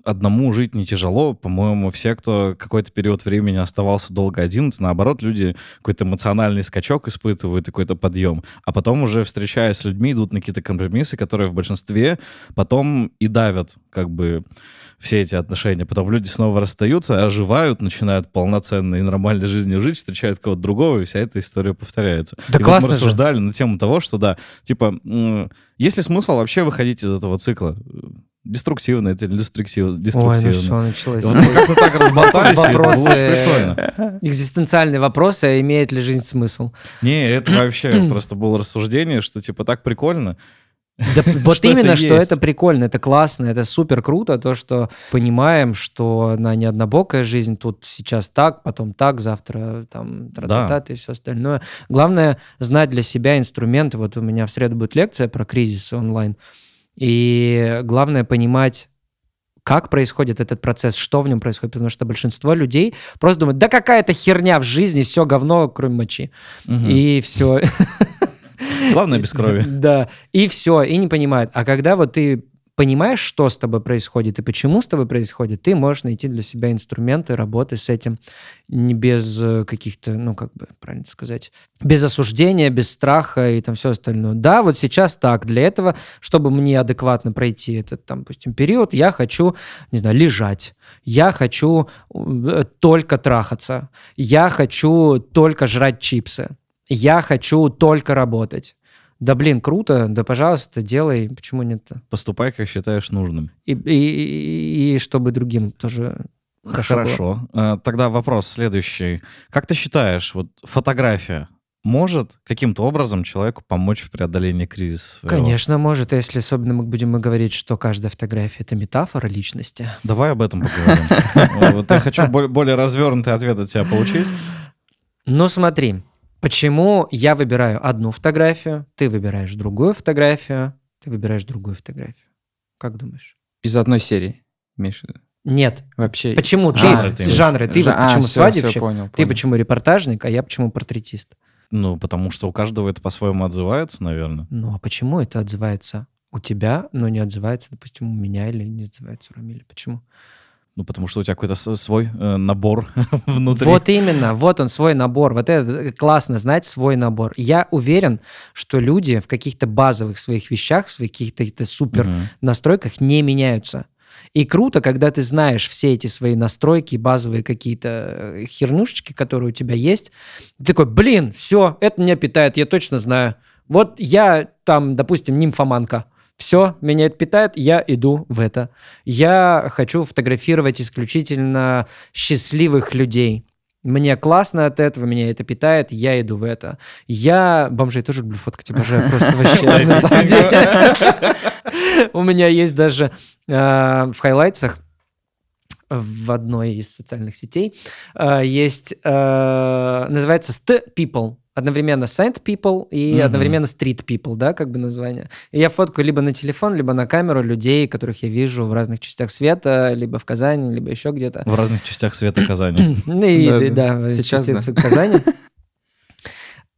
одному жить не тяжело, по-моему, все, кто какой-то период времени оставался долго один, это наоборот, люди какой-то эмоциональный скачок испытывают, какой-то подъем, а потом уже встречаясь с людьми, идут на какие-то компромиссы, которые в большинстве потом и давят, как бы, все эти отношения. Потом люди снова расстаются, оживают, начинают полноценной и нормальной жизнью жить, встречают кого-то другого, и вся эта история повторяется. Да и вот классно мы же. рассуждали на тему того, что да, типа, есть ли смысл вообще выходить из этого цикла? Деструктивно это или деструктивно? Ой, ну деструктивно. все, началось. Вот мы как-то так разболтались, Вопросы, прикольно. Экзистенциальные вопросы, а имеет ли жизнь смысл? Не, это вообще просто было рассуждение, что типа так прикольно. Да, вот Что это именно, что есть. это прикольно, это классно, это супер круто, то, что понимаем, что она не однобокая жизнь, тут сейчас так, потом так, завтра там тра-та-та и все остальное. Главное знать для себя инструменты. Вот у меня в среду будет лекция про кризис онлайн, и главное понимать, как происходит этот процесс, что в нем происходит, потому что большинство людей просто думают, да какая-то херня в жизни, все говно, кроме мочи. Мгм. И все. Главное без крови. Да, и все, и не понимают. А когда вот ты понимаешь, что с тобой происходит и почему с тобой происходит, ты можешь найти для себя инструменты работы с этим не без э, каких-то, ну, как бы, правильно сказать, без осуждения, без страха и там все остальное. Да, вот сейчас так. Для этого, чтобы мне адекватно пройти этот, там, допустим, период, я хочу, не знаю, лежать. Я хочу э, только трахаться. Я хочу только жрать чипсы. Я хочу только работать. Да блин, круто, да пожалуйста, делай, почему нет-то? Поступай, как считаешь нужным. И, и, и чтобы другим тоже хорошо, было. Хорошо. Э, Тогда вопрос следующий. Как ты считаешь, вот фотография может каким-то образом человеку помочь в преодолении кризиса? своего? Конечно, может, если особенно мы будем мы говорить, что каждая фотография — это метафора личности. Давай об этом поговорим. Я хочу бо- более развернутый ответ от тебя получить. Ну смотри, почему я выбираю одну фотографию, ты выбираешь другую фотографию, ты выбираешь другую фотографию. Как думаешь? Из одной серии, Миша. Нет. Вообще. Почему ты? Жанры ты жанры. Ты Жа- вот а, почему всё, свадебщик, всё, понял, ты понял. почему репортажник, а я почему портретист. Ну, потому что у каждого это по-своему отзывается, наверное. Ну а почему это отзывается у тебя, но не отзывается, допустим, у меня или не отзывается у Рамиля? Почему? Ну, потому что у тебя какой-то свой э, набор внутри. Вот именно, вот он свой набор. Вот это классно знать свой набор. Я уверен, что люди в каких-то базовых своих вещах, в своих каких-то супер настройках не меняются. И круто, когда ты знаешь все эти свои настройки, базовые какие-то э, хернушечки, которые у тебя есть. Ты такой, блин, все, это меня питает, я точно знаю. Вот я там, допустим, нимфоманка. Все, меня это питает, я иду в это. Я хочу фотографировать исключительно счастливых людей. Мне классно от этого, меня это питает, я иду в это. Я бомжей тоже люблю фоткать, обожаю просто вообще. У меня есть даже э, в хайлайтсах в одной из социальных сетей э, есть, э, называется St People. Одновременно Saint People и Мгм. одновременно Street People, да, как бы название. И я фоткаю либо на телефон, либо на камеру людей, которых я вижу в разных частях света, либо в Казани, либо еще где-то. В разных частях света Казани. Ну и Да, Сейчас частицы Казани.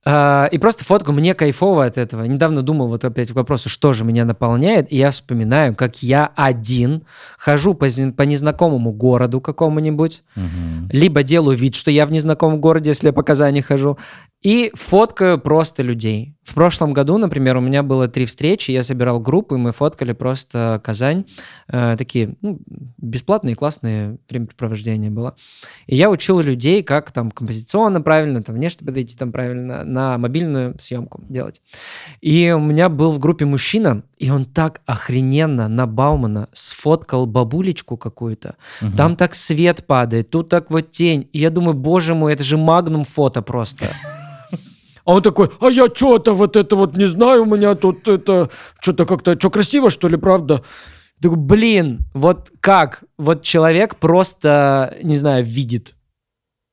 А, И просто фотку, мне кайфово от этого. Недавно думал вот опять к вопросу, что же меня наполняет, и я вспоминаю, как я один хожу по, по незнакомому городу какому-нибудь, Мгм. либо делаю вид, что я в незнакомом городе, если я по Казани хожу, и фоткаю просто людей. В прошлом году, например, у меня было три встречи, я собирал группу, и мы фоткали просто Казань. Э, такие ну, бесплатные, классные времяпрепровождения было. И я учил людей, как там композиционно правильно, там внешне подойти там правильно, на мобильную съемку делать. И у меня был в группе мужчина, и он так охрененно на Баумана сфоткал бабулечку какую-то, Мгм. там так свет падает, тут так вот тень. И я думаю, боже мой, это же магнум фото просто. А он такой, а я что-то вот это вот не знаю, у меня тут это что-то как-то, что красиво, что ли, правда? Такой, блин, вот как? Вот человек просто, не знаю, видит,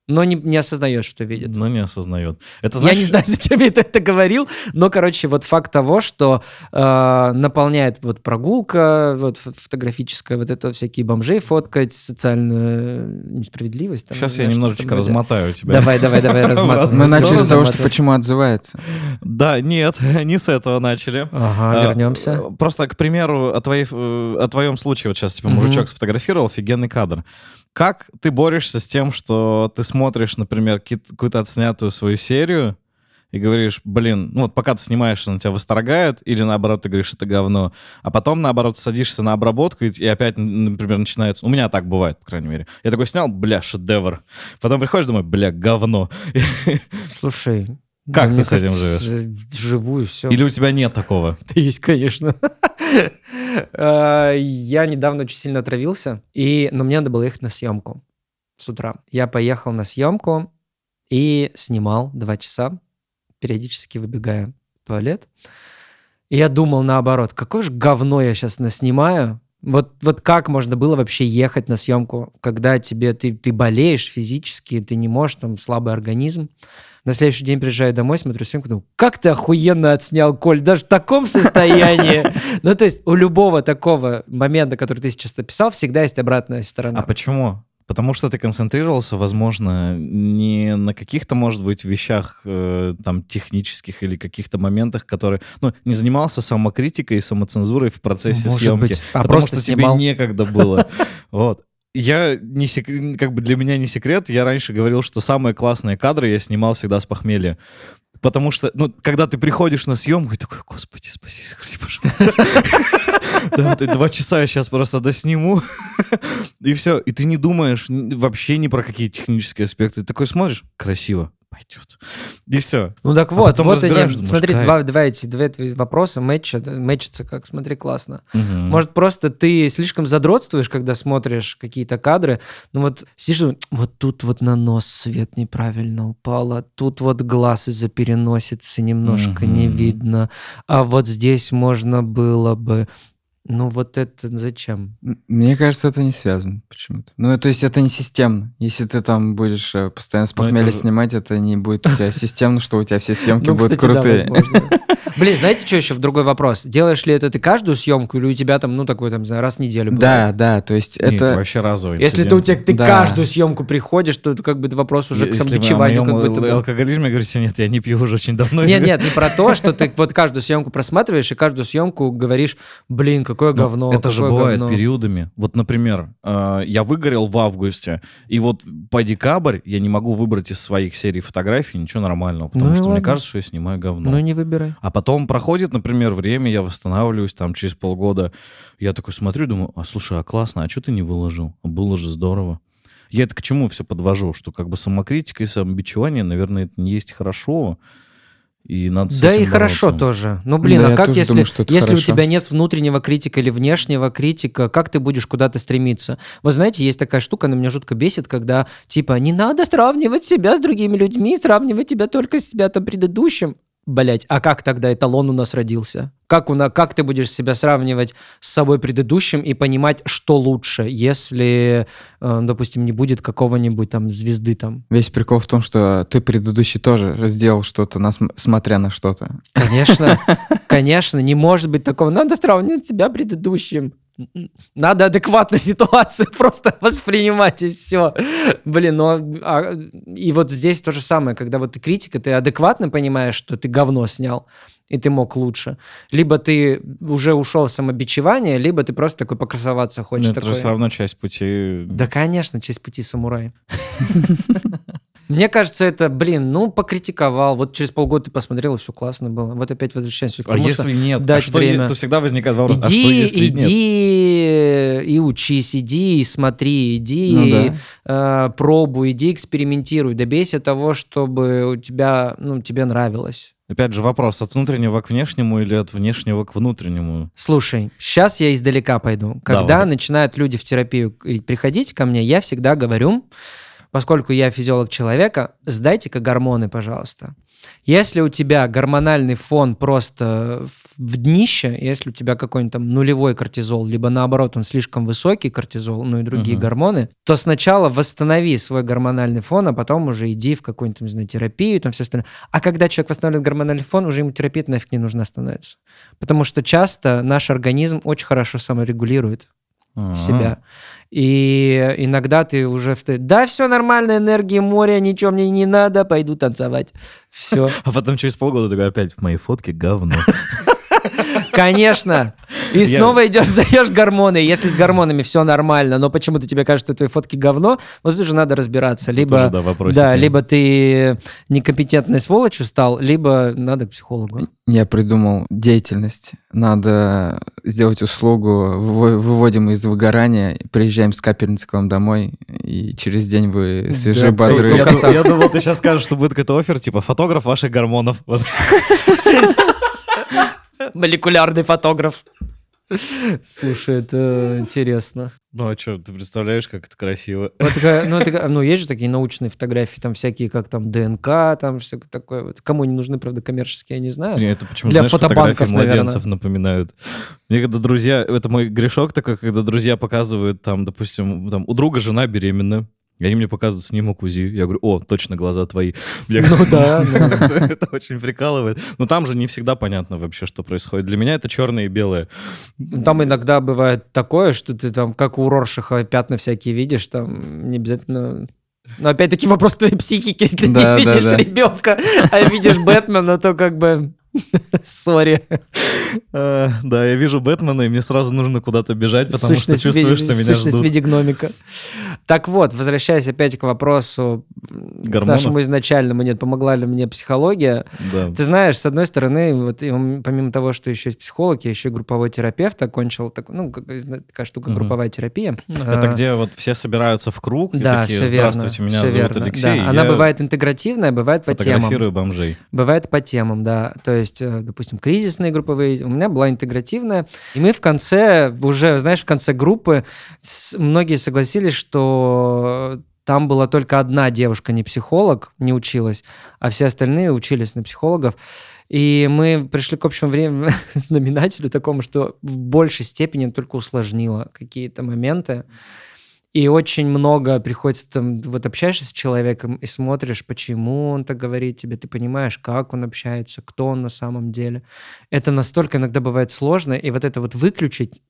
но не, не осознает, что видит. Но не осознает. Это Я не значит- знаю, зачем я это, это говорил, но, короче, вот факт того, что э, наполняет вот прогулка, вот фотографическая, вот это всякие бомжей фоткать, социальную несправедливость. там, Сейчас я немножечко размотаю тебя. Давай, давай, давай, разные Мы начали с того, что почему отзывается. Да, нет, не с этого начали. Ага, А, вернемся. э, Просто, к примеру, о, э, твоем случае, вот сейчас, типа, мужичок сфотографировал, офигенный кадр. Как ты борешься с тем, что ты смотришь, например, какую-то отснятую свою серию и говоришь, блин, ну вот пока ты снимаешь, она тебя восторгает, или наоборот, ты говоришь, это говно, а потом, наоборот, садишься на обработку, и, опять, например, начинается... У меня так бывает, по крайней мере. Я такой снял, бля, шедевр. Потом приходишь, думаю, бля, говно. Слушай, Как мне ты с этим кажется, Живу и все. Или у тебя нет такого? Есть, конечно. Э, Я недавно очень сильно отравился, и, но мне надо было ехать на съемку с утра. Я поехал на съемку и снимал два часа, периодически выбегая в туалет. И я думал наоборот, какое же говно я сейчас наснимаю. Вот, вот как можно было вообще ехать на съемку, когда тебе ты, ты болеешь физически, ты не можешь, там слабый организм. На следующий день приезжаю домой, смотрю съемку, думаю, как ты охуенно отснял, Коль, даже в таком состоянии. Ну, то есть у любого такого момента, который ты сейчас описал, всегда есть обратная сторона. А почему? Потому что ты концентрировался, возможно, не на каких-то, может быть, вещах э, там технических или каких-то моментах, которые, ну, не занимался самокритикой и самоцензурой в процессе Может съемки, быть. А потому что снимал. тебе некогда было. Вот. Я не сек- как бы для меня не секрет, я раньше говорил, что самые классные кадры я снимал всегда с похмелья. Потому что, ну, когда ты приходишь на съемку и такой, господи, спаси, сохрани, пожалуйста. Да, эти два часа я сейчас просто досниму. И все. И ты не думаешь вообще ни про какие технические аспекты. Ты такой смотришь, красиво, пойдет. И все. Ну так А вот, потом вот они, смотри, два, два эти, два твои вопроса мэчат, мэчатся как, смотри, классно. Мгм. Может, просто ты слишком задротствуешь, когда смотришь какие-то кадры. Ну вот сидишь, вот тут вот на нос свет неправильно упал, а тут вот глаз из-за переносицы немножко не Мгм. видно, а вот здесь можно было бы... Ну вот это зачем? Мне кажется, это не связано почему-то. Ну, то есть это не системно. Если ты там будешь э, постоянно с Ну, это похмелья же- снимать, это не будет у тебя системно, что у тебя все съемки Ну, будут кстати, да, крутые. возможно. Блин, знаете, что еще в другой вопрос? Делаешь ли это ты каждую съемку, или у тебя там, ну, такой, там, раз в неделю Да, бывает? да, то есть Не, это... вообще разовый Если ты у тебя ты Да. каждую съемку приходишь, то это как бы вопрос уже к Если вы о самобичеванию как моем будто бы. ал- алкоголизме говорите, нет, я не пью уже очень давно. Нет, нет, не про то, что ты вот каждую съемку просматриваешь и каждую съемку говоришь, блин, какое Ну, говно, это же бывает говно». периодами. Вот, например, э, я выгорел в августе, и вот по декабрь я не могу выбрать из своих серий фотографий ничего нормального, потому Ну что мне ладно. кажется, что я снимаю говно. Ну, не выбирай. А потом проходит, например, время, я восстанавливаюсь там через полгода. Я такой смотрю, думаю, а слушай, а классно, а что ты не выложил? Было же здорово. Я это к чему все подвожу? Что как бы самокритика и самобичевание, наверное, это не есть хорошо. И надо с Да этим и хорошо бороться. тоже. Ну, блин, Да, а как если, думаю, если у тебя нет внутреннего критика или внешнего критика, как ты будешь куда-то стремиться? Вы знаете, есть такая штука, она меня жутко бесит, когда типа не надо сравнивать себя с другими людьми, сравнивать себя только с себя-то предыдущим. Блять, а как тогда эталон у нас родился? Как, у на, как ты будешь себя сравнивать с собой предыдущим и понимать, что лучше, если, э, допустим, не будет какого-нибудь там звезды там? Весь прикол в том, что ты предыдущий тоже сделал что-то, нас- смотря на что-то. Конечно, конечно, не может быть такого. Надо сравнивать себя предыдущим. Надо адекватно ситуацию просто воспринимать и все. Блин, но а, и вот здесь то же самое, когда вот ты критика, ты адекватно понимаешь, что ты говно снял, и ты мог лучше. Либо ты уже ушел в самобичевание, либо ты просто такой покрасоваться хочешь. Ну, это такой... же все равно часть пути. Да, конечно, часть пути самурая. Мне кажется, это, блин, ну, покритиковал. Вот через полгода ты посмотрел, и все классно было. Вот опять возвращаемся к А тому, если нет? А дать что, время. то всегда возникает вопрос, а что Иди, если нет? иди и учись, иди и смотри, иди Ну и да. э, пробуй, иди экспериментируй, добейся того, чтобы у тебя, ну, тебе нравилось. Опять же вопрос, от внутреннего к внешнему или от внешнего к внутреннему? Слушай, сейчас я издалека пойду. Когда Давай. начинают люди в терапию приходить ко мне, я всегда говорю, поскольку я физиолог человека, сдайте-ка гормоны, пожалуйста. Если у тебя гормональный фон просто в- днище, если у тебя какой-нибудь там нулевой кортизол, либо наоборот он слишком высокий кортизол, ну и другие Мгм. гормоны, то сначала восстанови свой гормональный фон, а потом уже иди в какую-нибудь, не знаю, терапию, там все остальное. А когда человек восстанавливает гормональный фон, уже ему терапия нафиг не нужна становится. Потому что часто наш организм очень хорошо саморегулирует А. себя. И иногда ты уже... в- Да, все нормально, энергии моря, ничего мне не надо, пойду танцевать. Все. А потом через полгода такой опять в моей фотке говно. Конечно. И Я- снова идешь, сдаешь гормоны. Если с гормонами все нормально, но почему-то тебе кажется, что твои фотки говно, вот тут уже надо разбираться. Либо, да, либо ты некомпетентной сволочью стал, либо надо к психологу. Я придумал деятельность. Надо сделать услугу, выво- выводим из выгорания, приезжаем с капельницы к вам домой, и через день вы свежие, Да, бодрые. Я, так. я думал, ты сейчас скажешь, что будет какой-то офер, типа фотограф ваших гормонов. Молекулярный фотограф. Слушай, это интересно. Ну а что, ты представляешь, как это красиво? Вот такая, ну, это, ну, есть же такие научные фотографии, там всякие, как там ДНК, там все такое. Вот. Кому не нужны, правда, коммерческие, я не знаю. Мне это почему Для знаешь, фотобанков, фотографии младенцев напоминают. Мне когда друзья, это мой грешок такой, когда друзья показывают там, допустим, там у друга жена беременна, и они мне показывают снимок УЗИ. Я говорю, о, точно глаза твои. Мне Ну да, Это очень прикалывает. Но там же не всегда понятно вообще, что происходит. Для меня это черное и белое. Там иногда бывает такое, что ты там, как у Роршиха, пятна всякие видишь, там не обязательно... Но опять-таки вопрос твоей психики, если ты Да, не да, видишь да. ребенка, а видишь Бэтмена, то как бы... Сори. Э, Да, я вижу Бэтмена, и мне сразу нужно куда-то бежать, потому что чувствую, что меня сущность в ждут. виде гномика. Так вот, возвращаясь опять к вопросу, к нашему изначальному, нет, помогла ли мне психология? Ты знаешь, с одной стороны, вот помимо того, что еще есть психолог, я еще и групповой терапевт окончил, ну, такая штука, групповая терапия. Это А, где вот все собираются в круг и такие, здравствуйте, меня зовут Алексей. Она бывает интегративная, бывает по темам. фотографирую бомжей. Бывает по темам, да. То есть, э, допустим, кризисные групповые. У меня была интегративная. И мы в конце, уже, знаешь, в конце группы многие согласились, что там была только одна девушка, не психолог, не училась, а все остальные учились на психологов. И мы пришли к общему времени знаменателю такому, что в большей степени только усложнило какие-то моменты. И очень много приходится там, вот общаешься с человеком и смотришь, почему он так говорит тебе, ты понимаешь, как он общается, кто он на самом деле. Это настолько иногда бывает сложно, и вот это вот выключить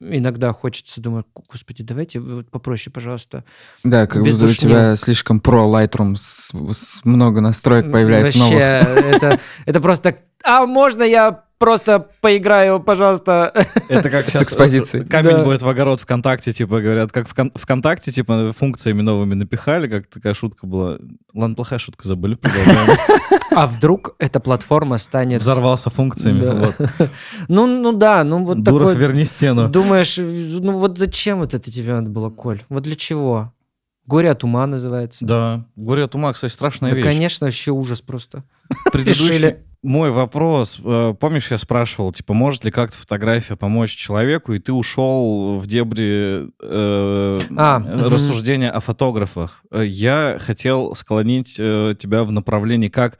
иногда хочется, думаю, господи, давайте вот попроще, пожалуйста. Да, как будто у тебя слишком про Lightroom, с, с много настроек появляется Вообще, новых. это, это просто, а можно я просто поиграю, пожалуйста? Это как С сейчас экспозицией. камень Да. будет в огород ВКонтакте, типа, говорят, как вкон- ВКонтакте, типа, функциями новыми напихали, как такая шутка была. Ладно, плохая шутка, забыли. А вдруг эта платформа станет... Взорвался функциями. Да. вот. Ну, ну да, ну вот Дуров, такой... верни стену. Думаешь, ну вот зачем вот это тебе надо было, Коль? Вот для чего? Горе от ума называется. Да, горе от ума, кстати, страшная Да, вещь. конечно, вообще ужас просто. Предыдущий. Мой вопрос, э, помнишь, я спрашивал, типа, может ли как-то фотография помочь человеку, и ты ушел в дебри э, А, э, рассуждения о фотографах. Э, Я хотел склонить э, тебя в направлении, как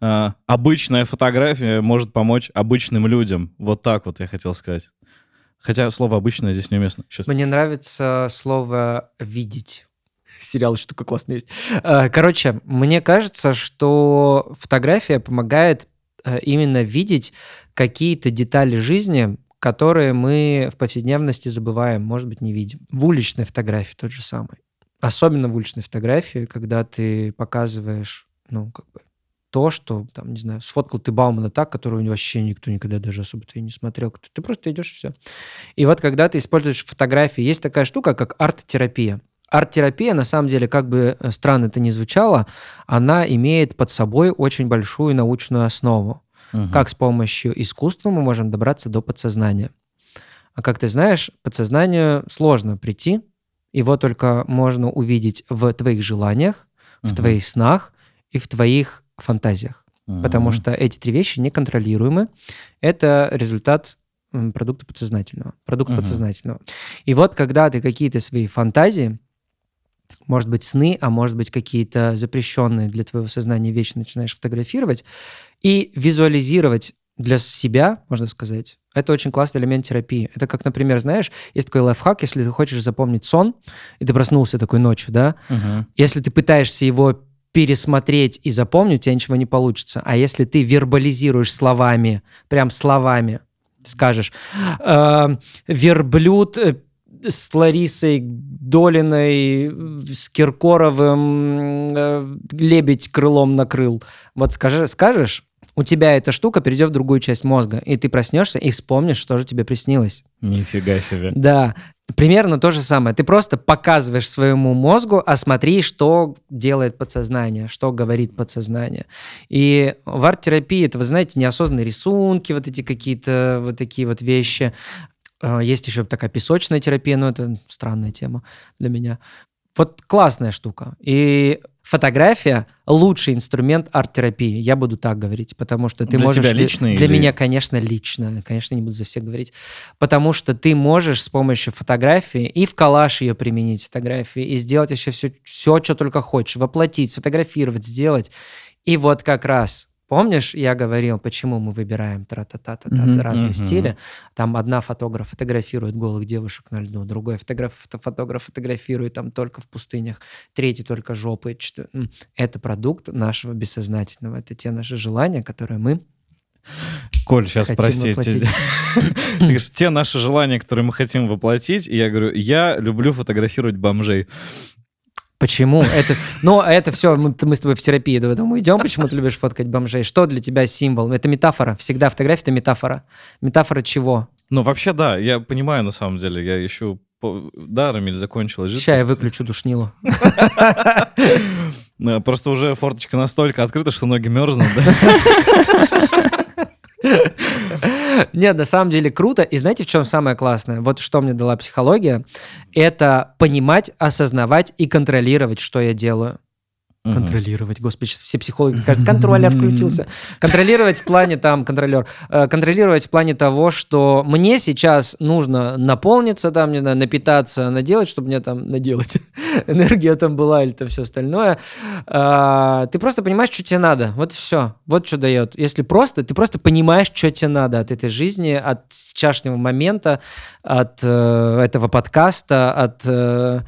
э, обычная фотография может помочь обычным людям. Вот так вот я хотел сказать. Хотя слово «обычное» здесь неуместно. Сейчас. Мне нравится слово «видеть». Сериал штука классная есть. Короче, мне кажется, что фотография помогает именно видеть какие-то детали жизни, которые мы в повседневности забываем, может быть, не видим. В уличной фотографии тот же самый. Особенно в уличной фотографии, когда ты показываешь, ну, как бы, то, что, там, не знаю, сфоткал ты Баумана так, которого вообще никто никогда даже особо ты не смотрел. Ты просто идешь и все. И вот когда ты используешь фотографии, есть такая штука, как арт-терапия. Арт-терапия, на самом деле, как бы э, странно это ни звучало, она имеет под собой очень большую научную основу. Угу. Как с помощью искусства мы можем добраться до подсознания. А как ты знаешь, подсознанию сложно прийти, его только можно увидеть в твоих желаниях, в твоих снах и в твоих фантазиях. Угу. Потому что эти три вещи неконтролируемы. Это результат продукта подсознательного. Продукт угу. подсознательного. И вот когда ты какие-то свои фантазии может быть, сны, а может быть, какие-то запрещенные для твоего сознания вещи начинаешь фотографировать и визуализировать для себя, можно сказать, это очень классный элемент терапии. Это как, например, знаешь, есть такой лайфхак, если ты хочешь запомнить сон, и ты проснулся такой ночью, да, угу. если ты пытаешься его пересмотреть и запомнить, у тебя ничего не получится. А если ты вербализируешь словами, прям словами, скажешь, э, верблюд с Ларисой Долиной, с Киркоровым э, лебедь крылом накрыл. Вот скажи, скажешь, у тебя эта штука перейдет в другую часть мозга, и ты проснешься и вспомнишь, что же тебе приснилось. Нифига себе. Да. Примерно то же самое. Ты просто показываешь своему мозгу, а смотри, что делает подсознание, что говорит подсознание. И в арт-терапии это, вы знаете, неосознанные рисунки, вот эти какие-то вот такие вот вещи. А, есть еще такая песочная терапия, но это странная тема для меня. Вот классная штука. И фотография лучший инструмент арт-терапии. Я буду так говорить, потому что ты для можешь... Для тебя лично? Для или... меня, конечно, лично. Конечно, не буду за всех говорить. Потому что ты можешь с помощью фотографии и в коллаж ее применить, фотографии, и сделать еще все, все, что только хочешь. Воплотить, сфотографировать, сделать. И вот как раз Помнишь, я говорил, почему мы выбираем тра-та-та-та-та mm-hmm. разные mm-hmm. стили? Там одна фотограф фотографирует голых девушек на льду, другой фотограф, фотограф фотографирует там только в пустынях, третий только жопы. Это продукт нашего бессознательного. Это те наши желания, которые мы Коль, сейчас прости. Ты говоришь, те наши желания, которые мы хотим воплотить, и я говорю, я люблю фотографировать бомжей. Почему? Это, но это все, мы, мы с тобой в терапии до этого идем. Почему ты любишь фоткать бомжей? Что для тебя символ? Это метафора. Всегда фотография — это метафора. Метафора чего? Ну, вообще, да. Я понимаю, на самом деле. Я ищу... Да, Рамиль, закончилась жидкость. Сейчас я выключу душнилу. Просто уже форточка настолько открыта, что ноги мерзнут, Нет, на самом деле круто. И знаете, в чем самое классное? Вот что мне дала психология. Это понимать, осознавать и контролировать, что я делаю. Контролировать, господи, сейчас все психологи скажут, контролер включился. Контролировать в плане там, контролер, э, контролировать в плане того, что мне сейчас нужно наполниться там, не знаю, напитаться, наделать, чтобы мне там наделать энергия там была или там все остальное. А, ты просто понимаешь, что тебе надо. Вот все. Вот что дает. Если просто, ты просто понимаешь, что тебе надо от этой жизни, от сейчасшнего момента, от э, этого подкаста, от э,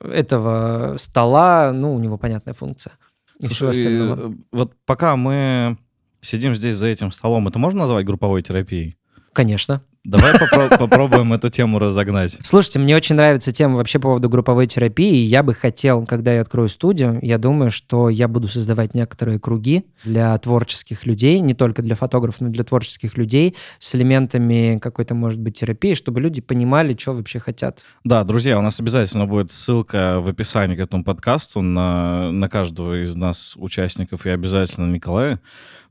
этого стола, ну, у него понятная функция. И Слушай, всего остального. Э, вот пока мы сидим здесь за этим столом, это можно назвать групповой терапией? Конечно. Давай попробуем эту тему разогнать. Слушайте, мне очень нравится тема вообще по поводу групповой терапии. Я бы хотел, когда я открою студию, я думаю, что я буду создавать некоторые круги для творческих людей, не только для фотографов, но и для творческих людей с элементами какой-то, может быть, терапии, чтобы люди понимали, что вообще хотят. Да, друзья, у нас обязательно будет ссылка в описании к этому подкасту на, на каждого из нас участников и обязательно Николая.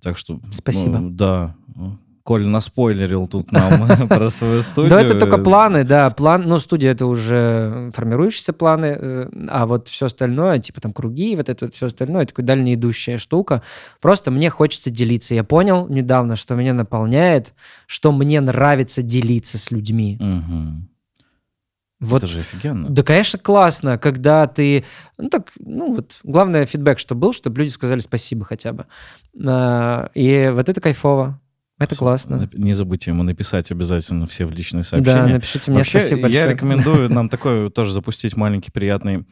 Так что... Спасибо. Ну, да, Коль наспойлерил тут нам про свою студию. Да, это только планы, да. План, ну, студия — это уже формирующиеся планы, э, а вот все остальное, типа там круги, вот это все остальное, это такая дальнеидущая штука. Просто мне хочется делиться. Я понял недавно, что меня наполняет, что мне нравится делиться с людьми. Вот. Это же офигенно. Да, конечно, классно, когда ты... Ну, так, ну, вот, главное фидбэк, что был, чтобы люди сказали спасибо хотя бы. А, и вот это кайфово. Это классно. Не забудьте ему написать обязательно все в личные сообщения. Да, напишите мне Вообще, спасибо большое. Я рекомендую нам такой тоже запустить маленький приятный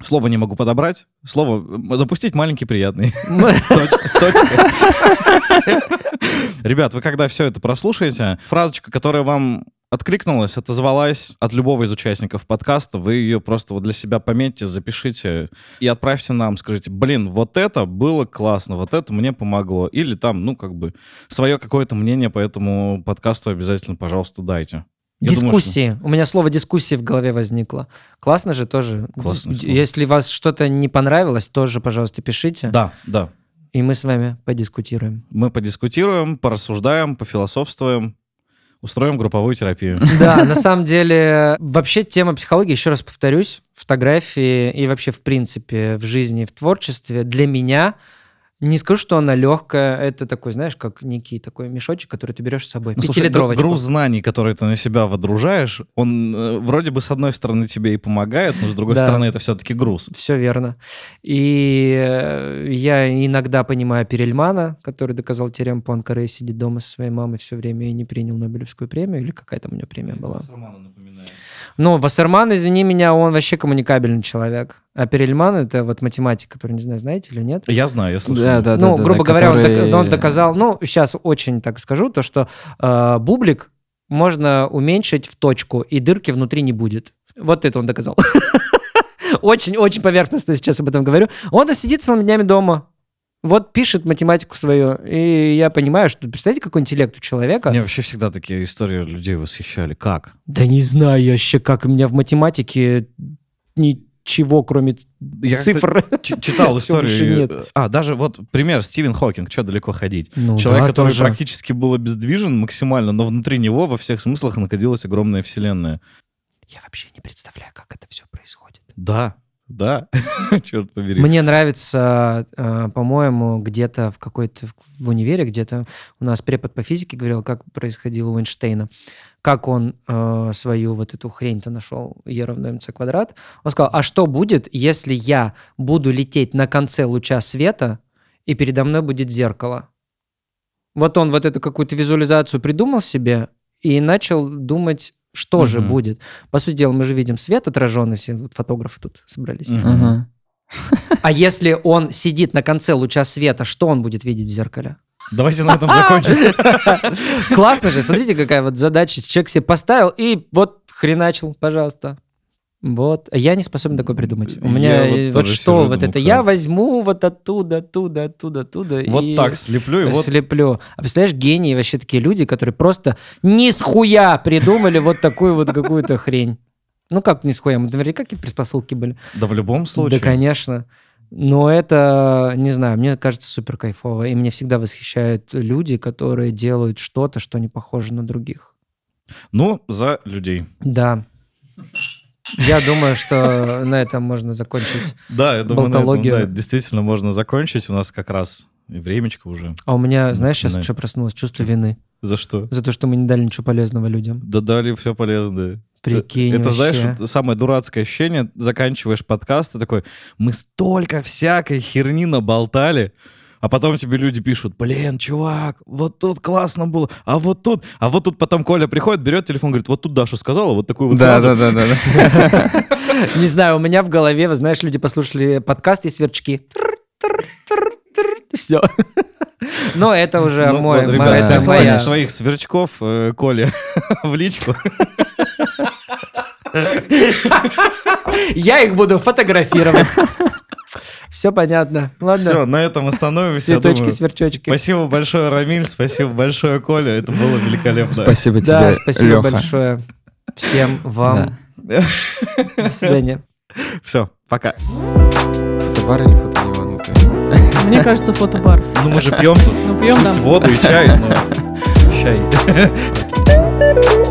Слово не могу подобрать. Слово запустить маленький приятный. Ребят, вы когда все это прослушаете, фразочка, которая вам откликнулась, отозвалась от любого из участников подкаста, вы ее просто вот для себя пометьте, запишите и отправьте нам, скажите, блин, вот это было классно, вот это мне помогло. Или там, ну, как бы, свое какое-то мнение по этому подкасту обязательно, пожалуйста, дайте. Я думаю, что- Дискуссии. У меня слово дискуссии в голове возникло. Классно же тоже. Классное Дис- слово. Если вас что-то не понравилось, тоже, пожалуйста, пишите. Да, да. И мы с вами подискутируем. Мы подискутируем, порассуждаем, пофилософствуем, устроим групповую терапию. Да, на самом деле, вообще тема психологии, еще раз повторюсь, фотографии и вообще, в принципе, в жизни, в творчестве для меня, не скажу, что она легкая, это такой, знаешь, как некий такой мешочек, который ты берешь с собой, Ну, слушай, груз знаний, который ты на себя водружаешь, он э, вроде бы с одной стороны тебе и помогает, но с другой Да. стороны это все-таки груз. Все верно. И э, я иногда понимаю Перельмана, который доказал теорему Пуанкаре, сидит дома со своей мамой все время и не принял Нобелевскую премию, или какая там у него премия была. Ну, Вассерман, извини меня, он вообще коммуникабельный человек. А Перельман — это вот математик, который, не знаю, знаете или нет? Я знаю, я слышал. Да, да, ну, да, грубо да, говоря, он, который- док- он доказал, ну, сейчас очень так скажу, то, что э, бублик можно уменьшить в точку, и дырки внутри не будет. Вот это он доказал. Очень-очень поверхностно сейчас об этом говорю. Он сидит целыми днями дома, вот пишет математику свою, и я понимаю, что, представляете, какой интеллект у человека? Мне вообще всегда такие истории людей восхищали. Как? Да не знаю я вообще, как у меня в математике ничего, кроме Я цифр. Читал историю. нет. А, даже вот пример Стивен Хокинг, что далеко ходить. Ну Человек, да, который тоже. практически был обездвижен максимально, но внутри него во всех смыслах находилась огромная вселенная. Я вообще не представляю, как это все происходит. Да, да, черт побери. Мне нравится, э, по-моему, где-то в какой-то в универе, где-то у нас препод по физике говорил, как происходило у Эйнштейна, как он э, свою вот эту хрень-то нашел, e равно mc квадрат. Он сказал, а что будет, если я буду лететь на конце луча света, и передо мной будет зеркало? Вот он вот эту какую-то визуализацию придумал себе и начал думать, что же Мгм. будет. По сути дела, мы же видим свет отраженный, все вот фотографы тут собрались. Ага. А если он сидит на конце луча света, что он будет видеть в зеркале? Давайте на этом закончим. Классно же, смотрите, какая вот задача. Человек себе поставил и вот хреначил, пожалуйста. Вот. Я не способен такое придумать. У Я меня вот э, вот, тоже что вот это? Я как? возьму вот оттуда, оттуда, оттуда, оттуда. Вот и так слеплю, и вот слеплю. А представляешь, гении вообще такие люди, которые просто ни с хуя придумали вот такую вот какую-то хрень. Ну как ни с хуя? Наверняка какие-то предпосылки были. Да в любом случае. Да, конечно. Но это, не знаю, мне кажется супер кайфово. И меня всегда восхищают люди, которые делают что-то, что не похоже на других. Ну, за людей. Да. Я думаю, что на этом можно закончить. Да, я думаю, на этом, да, действительно можно закончить. У нас как раз и времечко уже. А у меня, знаешь, сейчас что проснулось? Чувство вины. За что? За то, что мы не дали ничего полезного людям. Да дали все полезное. Прикинь, Это, знаешь, вообще. вот самое дурацкое ощущение, заканчиваешь подкаст, и такой, мы столько всякой херни наболтали, а потом тебе люди пишут, блин, чувак, вот тут классно было, а вот тут, а вот тут потом Коля приходит, берет телефон, говорит, вот тут Даша сказала, вот такую вот Да, фразу». да, да, да, да. Не знаю, у меня в голове, вы знаешь, люди послушали подкаст и сверчки. Все. Но это уже Ну, мой, вот, ребята, это моя. своих сверчков э, Коле в личку. Я их буду фотографировать. Все понятно. Ладно. Все, на этом остановимся. Цветочки, сверчочки. Спасибо большое, Рамиль, спасибо большое, Коля, это было великолепно. Спасибо Да, тебе, спасибо Лёха. большое всем вам. Да. До свидания. Все, пока. Фотобар или фотодиван? Мне кажется, фотобар. Ну мы же пьем тут. Ну, пьем, Пусть да. воду и чай, но чай.